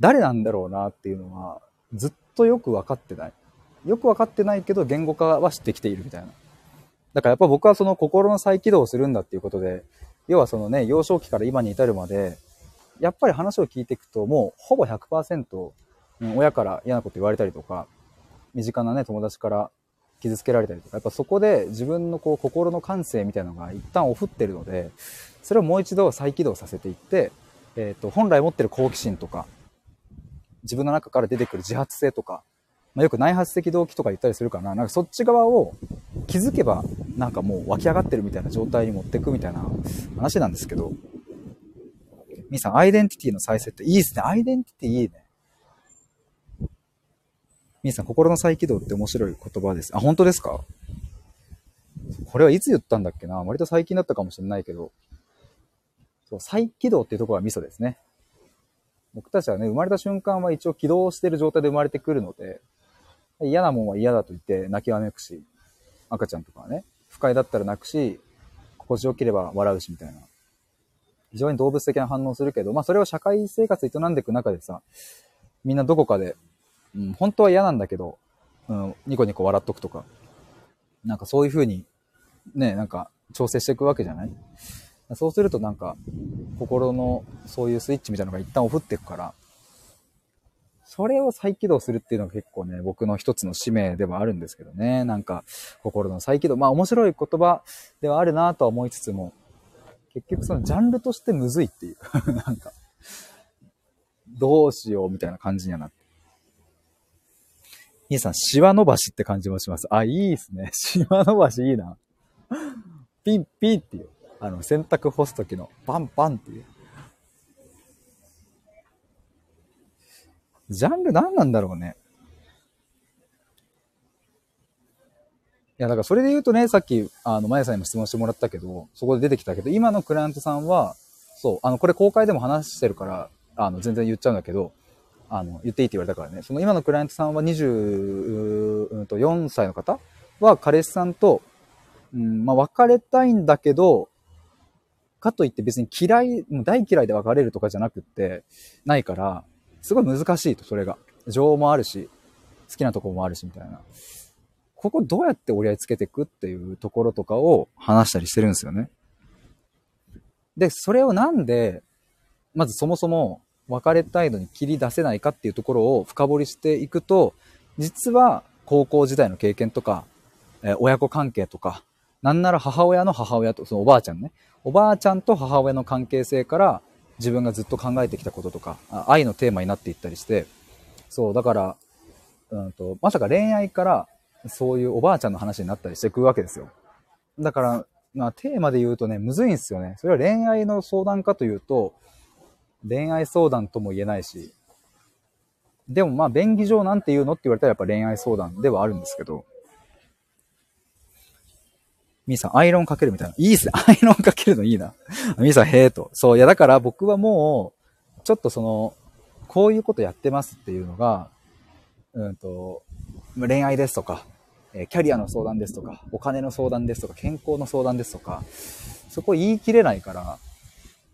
誰なんだろうなっていうのは、ずっとよく分かってない。よく分かってないけど、言語化は知ってきているみたいな。だからやっぱ僕はその心の再起動をするんだっていうことで、要はそのね、幼少期から今に至るまで、やっぱり話を聞いていくと、もうほぼ100%、うん、親から嫌なこと言われたりとか、身近なね、友達から傷つけられたりとか、やっぱそこで自分のこう心の感性みたいなのが一旦オフってるので、それをもう一度再起動させていって、えっ、ー、と、本来持ってる好奇心とか、自分の中から出てくる自発性とか、まあ、よく内発的動機とか言ったりするかな。なんかそっち側を気づけば、なんかもう湧き上がってるみたいな状態に持ってくみたいな話なんですけど、みーさん、アイデンティティの再設定。いいですね。アイデンティティいいね。みーさん、心の再起動って面白い言葉です。あ、本当ですか？これはいつ言ったんだっけな？割と最近だったかもしれないけど。そう、再起動っていうところがミソですね。僕たちはね、生まれた瞬間は一応起動してる状態で生まれてくるので、嫌なもんは嫌だと言って泣きわめくし、赤ちゃんとかはね、不快だったら泣くし、心地よければ笑うしみたいな。非常に動物的な反応するけど、まあそれを社会生活営んでいく中でさ、みんなどこかで、うん、本当は嫌なんだけど、うん、ニコニコ笑っとくとか、なんかそういう風に、ね、なんか調整していくわけじゃない？そうするとなんか、心のそういうスイッチみたいなのが一旦オフっていくから、それを再起動するっていうのが結構ね、僕の一つの使命ではあるんですけどね。なんか、心の再起動。まあ面白い言葉ではあるなとは思いつつも、結局そのジャンルとしてむずいっていう。なんか、どうしようみたいな感じにはなって。兄さん、シワ伸ばしって感じもします。あ、いいですね。シワ伸ばしいいな。ピンピンっていう。あの、洗濯干す時のパンパンっていう。ジャンル何なんだろうね。いや、だからそれで言うとね、さっき、あの、まやさんにも質問してもらったけど、そこで出てきたけど、今のクライアントさんは、そう、あの、これ公開でも話してるから、あの、全然言っちゃうんだけど、あの、言っていいって言われたからね、その今のクライアントさんは24歳の方？は彼氏さんと、うん、まあ、別れたいんだけど、かといって別に嫌い、もう大嫌いで別れるとかじゃなくって、ないから、すごい難しいと、それが。情もあるし、好きなとこもあるし、みたいな。ここどうやって折り合いつけていくっていうところとかを話したりしてるんですよね。で、それをなんで、まずそもそも別れたいのに切り出せないかっていうところを深掘りしていくと、実は高校時代の経験とか、えー、親子関係とか、なんなら母親の母親と、そのおばあちゃんね。おばあちゃんと母親の関係性から自分がずっと考えてきたこととか、愛のテーマになっていったりして、そう、だから、うんと、まさか恋愛からそういうおばあちゃんの話になったりしていくわけですよ。だから、まあ、テーマで言うとね、むずいんですよね。それは恋愛の相談かというと、恋愛相談とも言えないし、でもまあ、便宜上なんて言うのって言われたらやっぱ恋愛相談ではあるんですけど、みーさん、アイロンかけるみたいな。いいっすね。アイロンかけるのいいな。みーさん、へえと。そう、いや、だから僕はもう、ちょっとその、こういうことやってますっていうのが、うんと、恋愛ですとか、えキャリアの相談ですとか、お金の相談ですとか、健康の相談ですとか、そこ言い切れないから、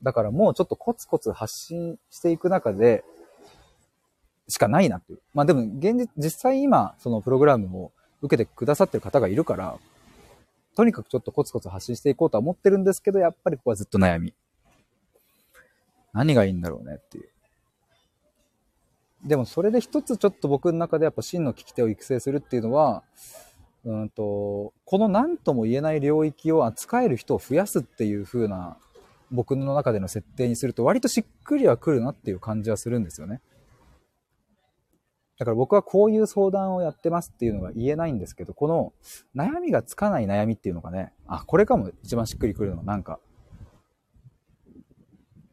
だからもうちょっとコツコツ発信していく中で、しかないなっていう。まあでも、現実、実際今、そのプログラムを受けてくださってる方がいるから、とにかくちょっとコツコツ発信していこうとは思ってるんですけど、やっぱりここはずっと悩み。何がいいんだろうねっていう。でもそれで一つちょっと僕の中でやっぱ真の聞き手を育成するっていうのは、うんと、この何とも言えない領域を扱える人を増やすっていう風な僕の中での設定にすると割としっくりはくるなっていう感じはするんですよね。だから僕はこういう相談をやってますっていうのが言えないんですけど、この悩みがつかない悩みっていうのがね、あ、これかも一番しっくりくるのはなんか、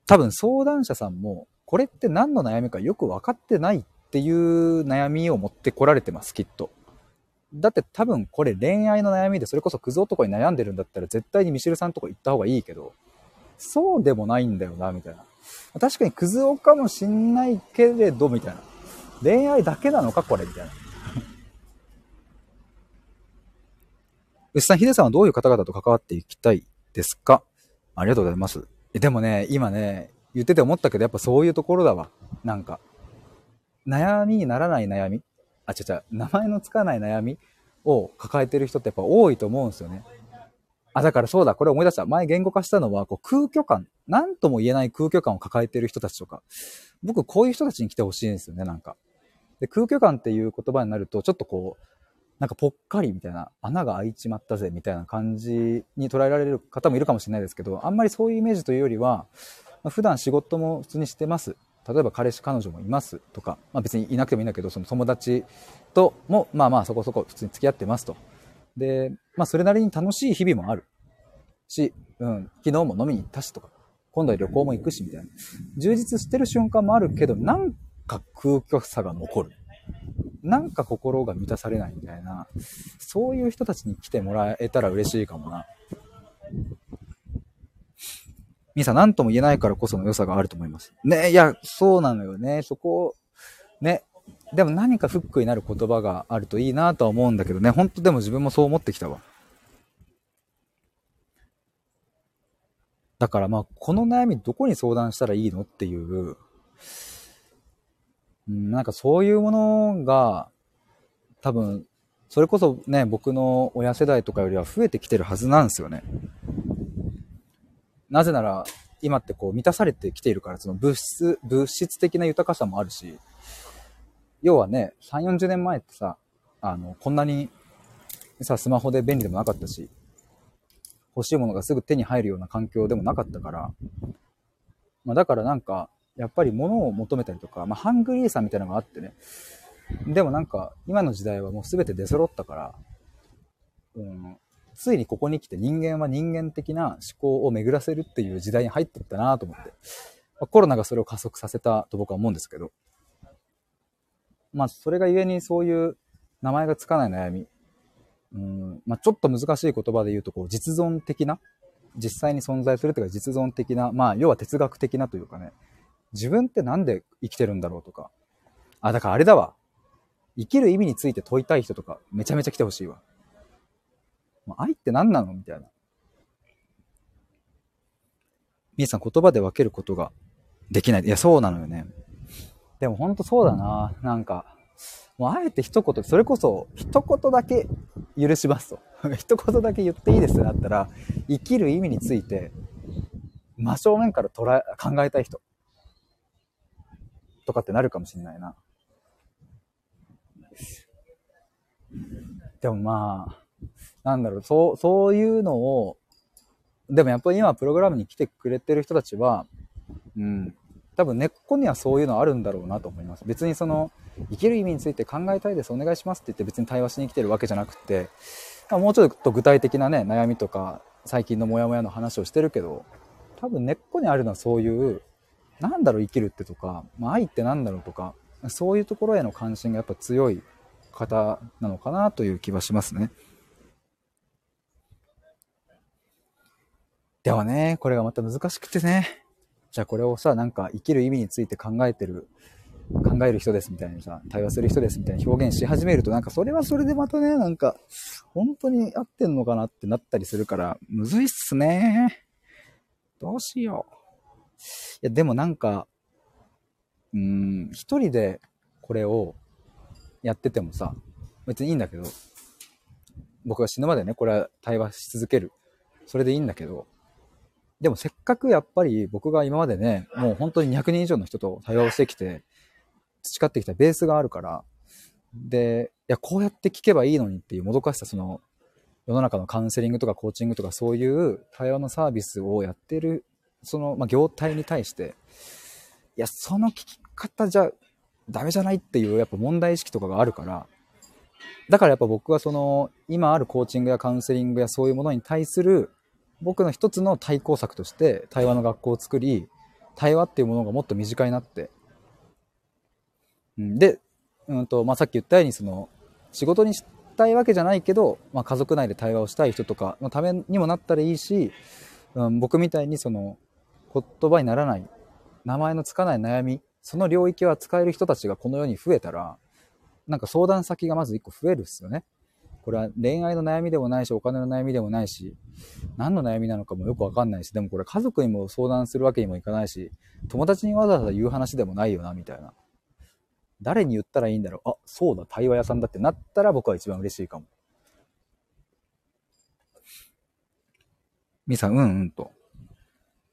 多分相談者さんも、これって何の悩みかよく分かってないっていう悩みを持ってこられてます、きっと。だって多分これ恋愛の悩みでそれこそクズ男に悩んでるんだったら絶対にミシルさんとこ行った方がいいけど、そうでもないんだよな、みたいな。確かにクズ男かもしんないけれど、みたいな。恋愛だけなのか、これ、みたいな。牛さん、ヒデさんはどういう方々と関わっていきたいですか？ありがとうございます。でもね、今ね、言ってて思ったけど、やっぱそういうところだわ。なんか、悩みにならない悩みあ、違う違う、名前のつかない悩みを抱えてる人ってやっぱ多いと思うんですよね。あ、だからそうだ、これ思い出した。前言語化したのは、こう空虚感、なんとも言えない空虚感を抱えてる人たちとか。僕、こういう人たちに来てほしいんですよね、なんか。で、空虚感っていう言葉になると、ちょっとこう、なんかぽっかりみたいな、穴が開いちまったぜみたいな感じに捉えられる方もいるかもしれないですけど、あんまりそういうイメージというよりは、まあ、普段仕事も普通にしてます。例えば彼氏彼女もいますとか、まあ、別にいなくてもいいんだけど、その友達とも、まあまあそこそこ普通に付き合ってますと。で、まあそれなりに楽しい日々もあるし、うん、昨日も飲みに行ったしとか、今度は旅行も行くしみたいな。充実してる瞬間もあるけど、なんか空虚さが残る。なんか心が満たされないみたいな、そういう人たちに来てもらえたら嬉しいかもな。みさん、何とも言えないからこその良さがあると思います。ね、いや、そうなのよね。そこ、ね。でも何かフックになる言葉があるといいなとは思うんだけどね。本当でも自分もそう思ってきたわ。だからまあ、この悩みどこに相談したらいいのっていう、なんかそういうものが、多分、それこそね、僕の親世代とかよりは増えてきてるはずなんですよね。なぜなら、今ってこう満たされてきているから、その物質、物質的な豊かさもあるし、要はね、3、40年前ってさ、あの、こんなにさ、スマホで便利でもなかったし、欲しいものがすぐ手に入るような環境でもなかったから、まあだからなんか、やっぱり物を求めたりとか、まあハングリーさみたいなのがあってね、でもなんか、今の時代はもう全て出揃ったから、うん、ついにここに来て人間は人間的な思考を巡らせるっていう時代に入ってったなと思って。まあ、コロナがそれを加速させたと僕は思うんですけど。まあ、それが故にそういう名前がつかない悩み。うん、まあ、ちょっと難しい言葉で言うと、こう、実存的な、実際に存在するというか実存的な、まあ、要は哲学的なというかね、自分ってなんで生きてるんだろうとか。あ、だからあれだわ。生きる意味について問いたい人とか、めちゃめちゃ来てほしいわ。愛って何なの？みたいな。みーさん言葉で分けることができない。いや、そうなのよね。でもほんとそうだな。なんか、もうあえて一言、それこそ一言だけ許しますと。一言だけ言っていいですってなったら、生きる意味について、真正面から捉え、考えたい人。とかってなるかもしれないな。でもまあ、なんだろう、そう、そういうのを、でもやっぱり今プログラムに来てくれてる人たちは、うん、多分根っこにはそういうのあるんだろうなと思います。別にその、生きる意味について考えたいです、お願いしますって言って別に対話しに来てるわけじゃなくて、もうちょっと具体的なね、悩みとか、最近のモヤモヤの話をしてるけど、多分根っこにあるのはそういう、なんだろう生きるってとか、まあ、愛ってなんだろうとか、そういうところへの関心がやっぱ強い方なのかなという気はしますね。でもね、これがまた難しくてね。じゃあこれをさ、なんか生きる意味について考えてる、考える人ですみたいにさ、対話する人ですみたいに表現し始めると、なんかそれはそれでまたね、なんか、本当に合ってんのかなってなったりするから、むずいっすね。どうしよう。いや、でもなんか、うん、一人でこれをやっててもさ、別にいいんだけど、僕が死ぬまでね、これは対話し続ける。それでいいんだけど、でもせっかくやっぱり僕が今までね、もう本当に200人以上の人と対話をしてきて、培ってきたベースがあるから、で、いや、こうやって聞けばいいのにっていうもどかしさ、その、世の中のカウンセリングとかコーチングとかそういう対話のサービスをやってるその、まあ、業態に対して、いや、その聞き方じゃダメじゃないっていうやっぱ問題意識とかがあるから、だからやっぱ僕はその、今あるコーチングやカウンセリングやそういうものに対する、僕の一つの対抗策として対話の学校を作り、対話っていうものがもっと身近になって、うんで、うんとまあ、さっき言ったようにその仕事にしたいわけじゃないけど、まあ、家族内で対話をしたい人とかのためにもなったらいいし、うん、僕みたいにその言葉にならない名前のつかない悩みその領域は使える人たちがこの世に増えたらなんか相談先がまず1個増えるっすよね。これは恋愛の悩みでもないしお金の悩みでもないし何の悩みなのかもよくわかんないしでもこれ家族にも相談するわけにもいかないし友達にわざわざ言う話でもないよなみたいな誰に言ったらいいんだろうあ、そうだ、対話屋さんだってなったら僕は一番嬉しいかも。みさん、うんうんと。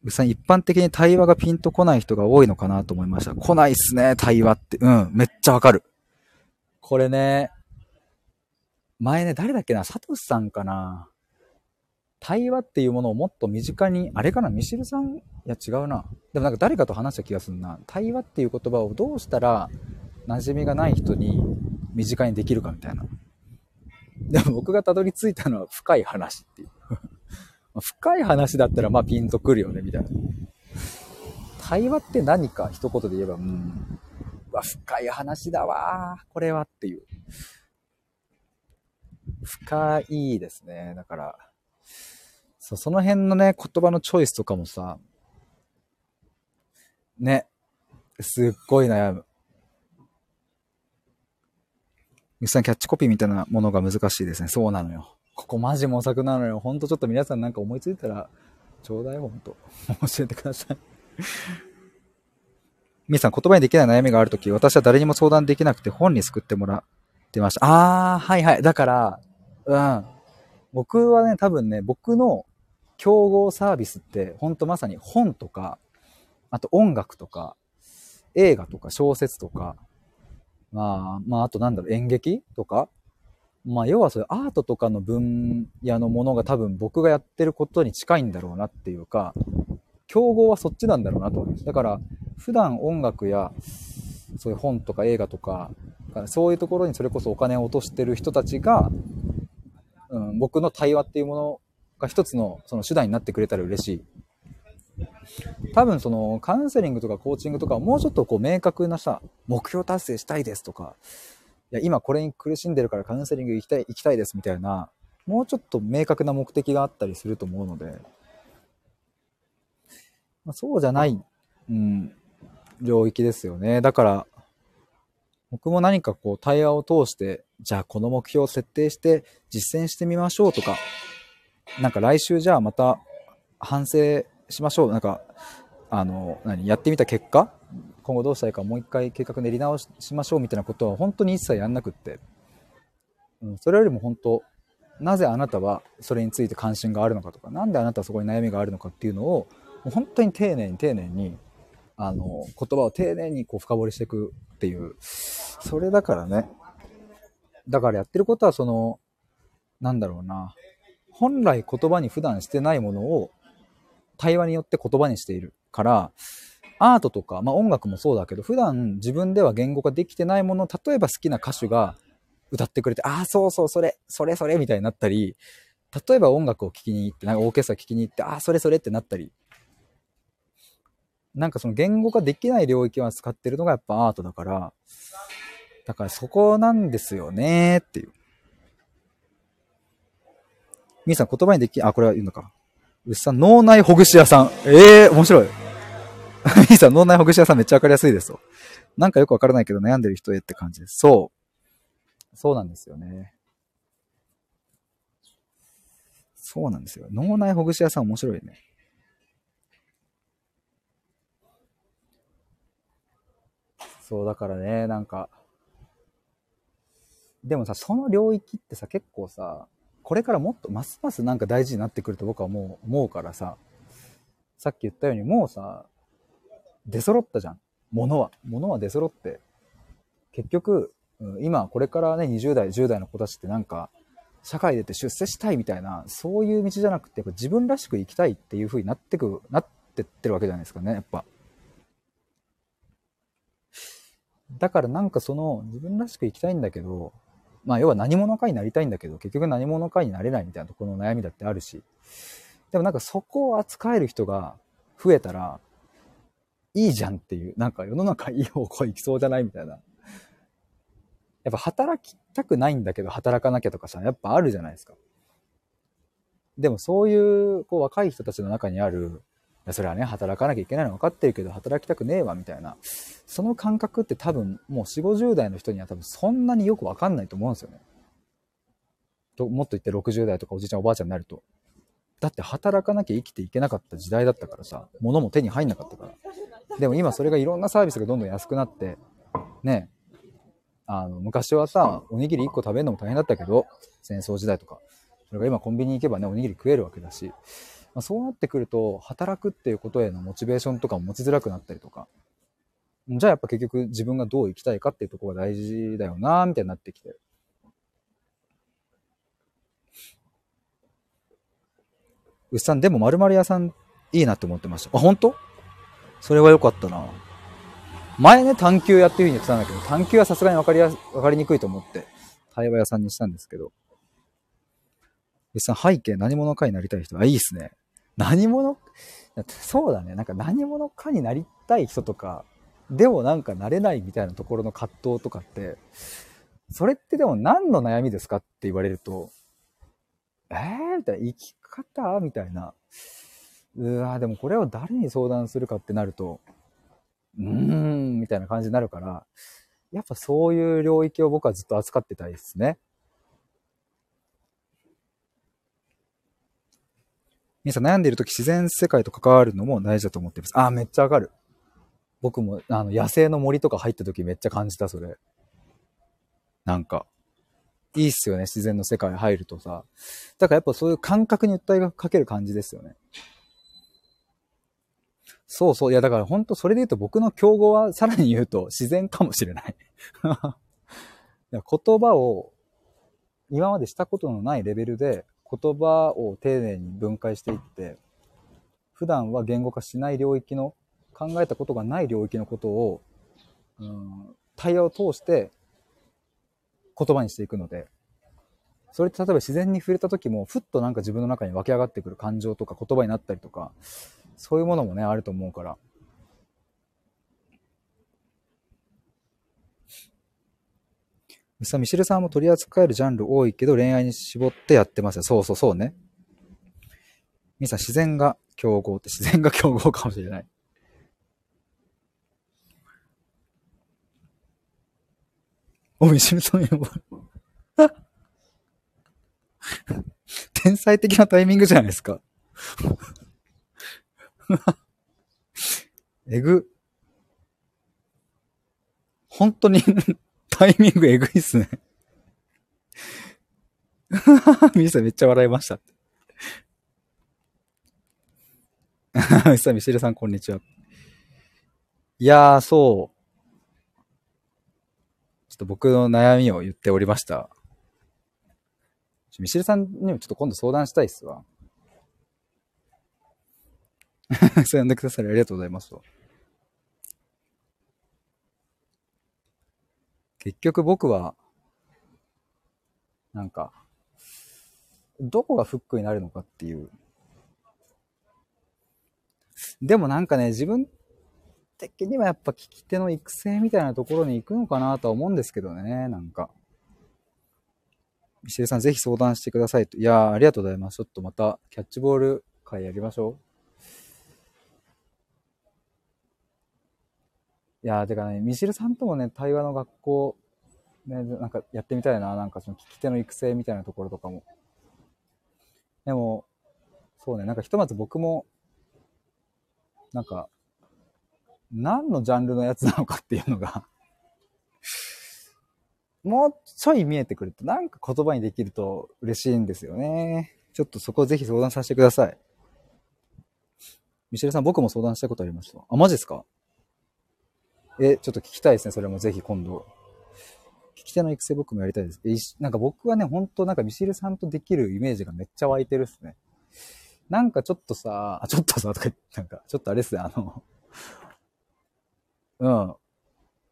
うさん、一般的に対話がピンとこない人が多いのかなと思いました。来ないっすね、対話って。うん、めっちゃわかる。これね、前ね、誰だっけな、サトシさんかな。対話っていうものをもっと身近に、あれかな、ミシルさん？いや違うな。でもなんか誰かと話した気がするな。対話っていう言葉をどうしたら馴染みがない人に身近にできるかみたいな。でも僕がたどり着いたのは深い話っていう。深い話だったらまあピンとくるよね、みたいな。対話って何か一言で言えば、うん、うわ、深い話だわこれはっていう。深いですね。だから、そ、その辺のね、言葉のチョイスとかもさ、ね、すっごい悩む。ミさんキャッチコピーみたいなものが難しいですね。そうなのよ。ここマジ模索なのよ。ほんとちょっと皆さんなんか思いついたら、ちょうだい、ほんと。教えてください。ミさん、言葉にできない悩みがあるとき、私は誰にも相談できなくて本に救ってもらってました。あー、はいはい。だから、うん。僕はね、多分ね、僕の競合サービスって、ほんとまさに本とか、あと音楽とか、映画とか小説とか、まあ、まあ、あとなんだろう、演劇とかまあ、要はそういうアートとかの分野のものが多分僕がやってることに近いんだろうなっていうか、競合はそっちなんだろうなと思います。だから、普段音楽や、そういう本とか映画とか、そういうところにそれこそお金を落としてる人たちが、うん、僕の対話っていうものが一つのその手段になってくれたら嬉しい多分そのカウンセリングとかコーチングとかもうちょっとこう明確なさ、目標達成したいですとか、いや、今これに苦しんでるからカウンセリング行きたい、行きたいですみたいな、もうちょっと明確な目的があったりすると思うので、まあ、そうじゃない、うん、領域ですよね。だから、僕も何かこう対話を通して、じゃあこの目標を設定して実践してみましょうとか、なんか来週じゃあまた反省しましょう。なんか、あの、何、やってみた結果、今後どうしたいかもう一回計画練り直しましょうみたいなことは本当に一切やんなくって、うん、それよりも本当、なぜあなたはそれについて関心があるのかとか、なんであなたはそこに悩みがあるのかっていうのを、本当に丁寧に丁寧に、あの、言葉を丁寧にこう深掘りしていくっていう、それだからね。だからやってることはその、なんだろうな、本来言葉に普段してないものを対話によって言葉にしているから、アートとか、まあ音楽もそうだけど、普段自分では言語化できてないもの、例えば好きな歌手が歌ってくれて、ああ、そうそう、それ、それそれみたいになったり、例えば音楽を聴きに行って、なんかオーケストラ聴きに行って、ああ、それそれってなったり、なんかその言語化できない領域は使ってるのがやっぱアートだから、だからそこなんですよねっていう。みーさん言葉にでき、あ、これは言うのか。うっさん、脳内ほぐし屋さん。ええー、面白い。みーさん、脳内ほぐし屋さんめっちゃわかりやすいですよ。なんかよくわからないけど悩んでる人へって感じです。そう。そうなんですよね。そうなんですよ。脳内ほぐし屋さん面白いね。そう、だからね、なんか、でもさ、その領域ってさ、結構さ、これからもっとますますなんか大事になってくると僕はもう思うからさ、さっき言ったようにもうさ、出揃ったじゃん。物は。物は出揃って。結局、今これからね、20代、10代の子たちってなんか、社会出て出世したいみたいな、そういう道じゃなくて、やっぱ自分らしく生きたいっていう風になってく、なってってるわけじゃないですかね、やっぱ。だからなんかその自分らしく生きたいんだけど、まあ要は何者かになりたいんだけど、結局何者かになれないみたいなところの悩みだってあるし、でもなんかそこを扱える人が増えたら、いいじゃんっていう、なんか世の中いい方向行きそうじゃないみたいな。やっぱ働きたくないんだけど働かなきゃとかさ、やっぱあるじゃないですか。でもそういうこう若い人たちの中にある、それはね、働かなきゃいけないの分かってるけど、働きたくねえわ、みたいな。その感覚って多分、もう4、50代の人には多分そんなによく分かんないと思うんですよね。ともっと言って60代とかおじいちゃんおばあちゃんになると。だって働かなきゃ生きていけなかった時代だったからさ、物も手に入んなかったから。でも今それがいろんなサービスがどんどん安くなって、ね、あの、昔はさ、おにぎり1個食べるのも大変だったけど、戦争時代とか。それが今コンビニ行けばね、おにぎり食えるわけだし、まあ、そうなってくると、働くっていうことへのモチベーションとかも持ちづらくなったりとか、じゃあやっぱ結局自分がどう生きたいかっていうところが大事だよなみたいになってきて。牛さん、でも〇〇屋さんいいなって思ってました。あ、本当？それは良かったな。前ね、探求屋っていう風に言ってたんだけど、探求はさすがに分かりやす、分かりにくいと思って、対話屋さんにしたんですけど。牛さん、背景何者かになりたい人。あ、いいっすね。何者？そうだね。なんか何者かになりたい人とか、でもなんかなれないみたいなところの葛藤とかって、それってでも何の悩みですかって言われると、えーみたいな、生き方みたいな。うわでもこれを誰に相談するかってなると、うーん、みたいな感じになるから、やっぱそういう領域を僕はずっと扱ってたいですね。皆さん悩んでいるとき自然世界と関わるのも大事だと思ってます。あ、めっちゃわかる。僕も、あの、野生の森とか入ったときめっちゃ感じた、それ。なんか、いいっすよね、自然の世界入るとさ。だからやっぱそういう感覚に訴えがかける感じですよね。そうそう。いや、だから本当それで言うと僕の競合はさらに言うと自然かもしれない。言葉を今までしたことのないレベルで言葉を丁寧に分解していって、普段は言語化しない領域の、考えたことがない領域のことを、うん、対話を通して言葉にしていくので、それって例えば自然に触れた時も、ふっとなんか自分の中に湧き上がってくる感情とか言葉になったりとか、そういうものもね、あると思うから、さ、ミシルさんも取り扱えるジャンル多いけど恋愛に絞ってやってますよ。そうそうそうね。ミさん、自然が競合って自然が競合かもしれない。お、ミシルさん天才的なタイミングじゃないですか。えぐ。本当にタイミングえぐいっすね。ミさんめっちゃ笑いました。ミさん、ミシェルさん、こんにちは。いやー、そう。ちょっと僕の悩みを言っておりました。ミシェルさんにもちょっと今度相談したいっすわ。そう呼んでくださりありがとうございます結局僕は、なんか、どこがフックになるのかっていう。でもなんかね、自分的にはやっぱ聞き手の育成みたいなところに行くのかなとは思うんですけどね、なんか。ミシェルさんぜひ相談してくださいと。いやー、ありがとうございます。ちょっとまたキャッチボール会やりましょう。いやー、てかね、ミシルさんともね、対話の学校、ね、なんかやってみたいな、なんかその聞き手の育成みたいなところとかも。でも、そうね、なんかひとまず僕も、なんか、何のジャンルのやつなのかっていうのが もうちょい見えてくると、なんか言葉にできると嬉しいんですよね。ちょっとそこをぜひ相談させてください。ミシェルさん、僕も相談したことありました。あ、マジですか？え、ちょっと聞きたいですね。それもぜひ今度。聞き手の育成僕もやりたいです。え、なんか僕はね、本当なんかミシルさんとできるイメージがめっちゃ湧いてるっすね。なんかちょっとさ、あ、ちょっとさ、とか、なんか、ちょっとあれっすね、あの、うん。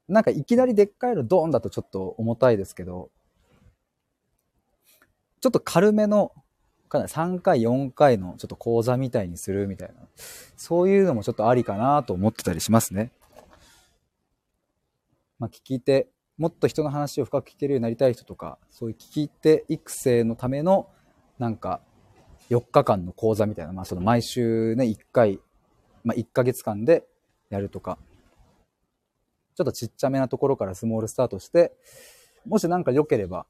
なんかいきなりでっかいのドーンだとちょっと重たいですけど、ちょっと軽めの、かなり3回、4回のちょっと講座みたいにするみたいな、そういうのもちょっとありかなと思ってたりしますね。まあ、聞き手、もっと人の話を深く聞けるようになりたい人とか、そういう聞き手育成のための、なんか、4日間の講座みたいな、まあその毎週ね、1回、まあ1ヶ月間でやるとか、ちょっとちっちゃめなところからスモールスタートして、もし何か良ければ、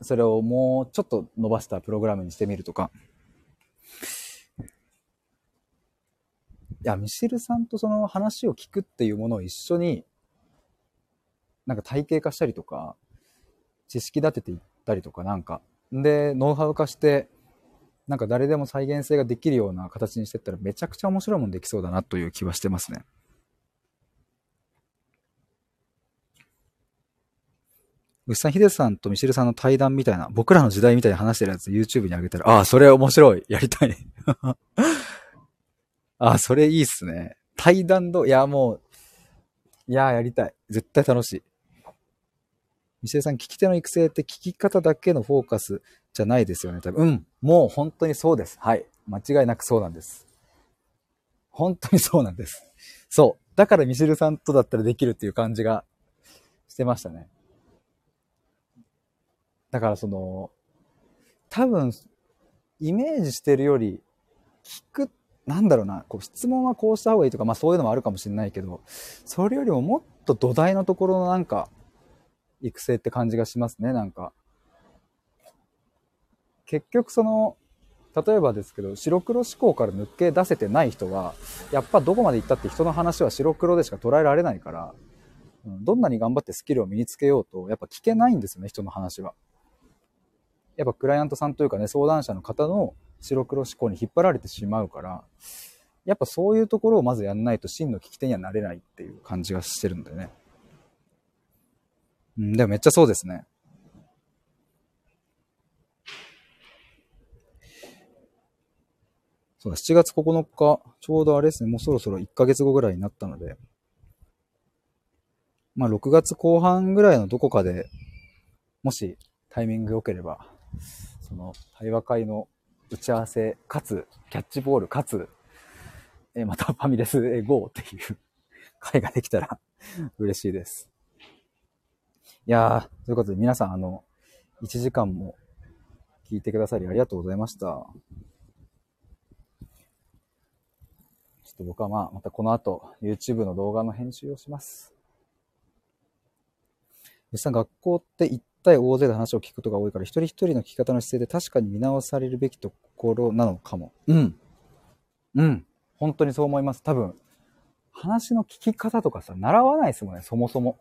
それをもうちょっと伸ばしたプログラムにしてみるとか。いや、ミシルさんとその話を聞くっていうものを一緒に、なんか体系化したりとか、知識立てていったりとかなんか、で、ノウハウ化して、なんか誰でも再現性ができるような形にしてったらめちゃくちゃ面白いもんできそうだなという気はしてますね。牛さん、ヒデさんとミシルさんの対談みたいな、僕らの時代みたいに話してるやつ YouTube に上げたら、ああ、それ面白い。やりたい。ああ、それいいっすね。対談ど、いや、もう、いや、やりたい。絶対楽しい。ミシェルさん、聞き手の育成って聞き方だけのフォーカスじゃないですよね。多分、うん。もう本当にそうです。はい。間違いなくそうなんです。本当にそうなんです。そう。だからミシェルさんとだったらできるっていう感じがしてましたね。だからその、多分、イメージしてるより、聞く、なんだろうな、こう質問はこうした方がいいとか、まあそういうのもあるかもしれないけど、それよりももっと土台のところのなんか、育成って感じがしますね、なんか。結局その、例えばですけど、白黒思考から抜け出せてない人は、やっぱどこまで行ったって人の話は白黒でしか捉えられないから、どんなに頑張ってスキルを身につけようと、やっぱ聞けないんですよね、人の話は。やっぱクライアントさんというかね、相談者の方の白黒思考に引っ張られてしまうから、やっぱそういうところをまずやんないと真の聞き手にはなれないっていう感じがしてるんだよね。うん、でもめっちゃそうですね。そう、7月9日、ちょうどあれですね、もうそろそろ1ヶ月後ぐらいになったので、まあ6月後半ぐらいのどこかで、もしタイミング良ければ、その対話会の打ち合わせ、かつ、キャッチボール、かつ、えまたファミレスへ GO っていう会ができたら 嬉しいです。いやー、ということで皆さん、あの、1時間も聞いてくださりありがとうございました。ちょっと僕はまあ、またこの後、YouTube の動画の編集をします。実際学校って行っ対大勢で話を聞くことが多いから、一人一人の聞き方の姿勢で確かに見直されるべきところなのかも。うん。うん。本当にそう思います。多分、話の聞き方とかさ、習わないですもんね、そもそも。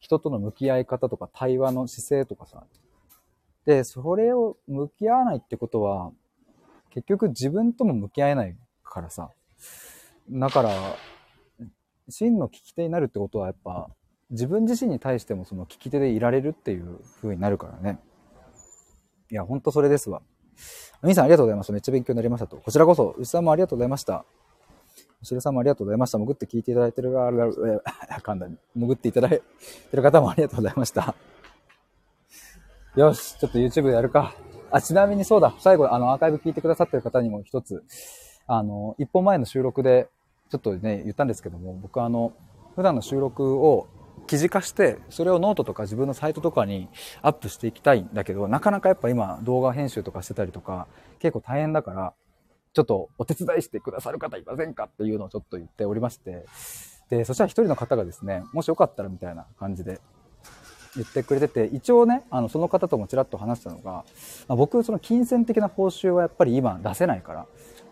人との向き合い方とか、対話の姿勢とかさ。で、それを向き合わないってことは、結局自分とも向き合えないからさ。だから、真の聞き手になるってことはやっぱ、自分自身に対してもその聞き手でいられるっていう風になるからね。いや、ほんとそれですわ。みさんありがとうございました。めっちゃ勉強になりましたと。こちらこそ、牛さんもありがとうございました。牛さんもありがとうございました。潜って聞いていただいてるが、あかんだ。潜っていただいてる方もありがとうございました。よし、ちょっと YouTube でやるか。あ、ちなみにそうだ、最後、あの、アーカイブ聞いてくださってる方にも一つ、あの、一本前の収録で、ちょっとね、言ったんですけども、僕あの、普段の収録を記事化して、それをノートとか自分のサイトとかにアップしていきたいんだけど、なかなかやっぱ今動画編集とかしてたりとか、結構大変だから、ちょっとお手伝いしてくださる方いませんかっていうのをちょっと言っておりまして、で、そしたら一人の方がですね、もしよかったらみたいな感じで言ってくれてて、一応ね、あの、その方ともちらっと話したのが、まあ、僕、その金銭的な報酬はやっぱり今出せないから、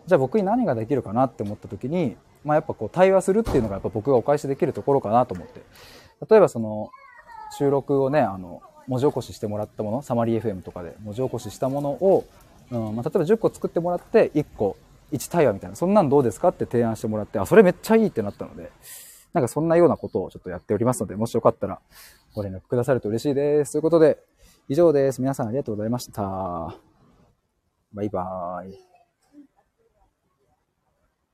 じゃあ僕に何ができるかなって思った時に、まあやっぱこう対話するっていうのがやっぱ僕がお返しできるところかなと思って。例えばその収録をね、あの、文字起こししてもらったもの、サマリー FM とかで文字起こししたものを、うんまあ、例えば10個作ってもらって1個1対話みたいな、そんなんどうですかって提案してもらって、あ、それめっちゃいいってなったので、なんかそんなようなことをちょっとやっておりますので、もしよかったらご連絡くださると嬉しいです。ということで、以上です。皆さんありがとうございました。バイバーイ。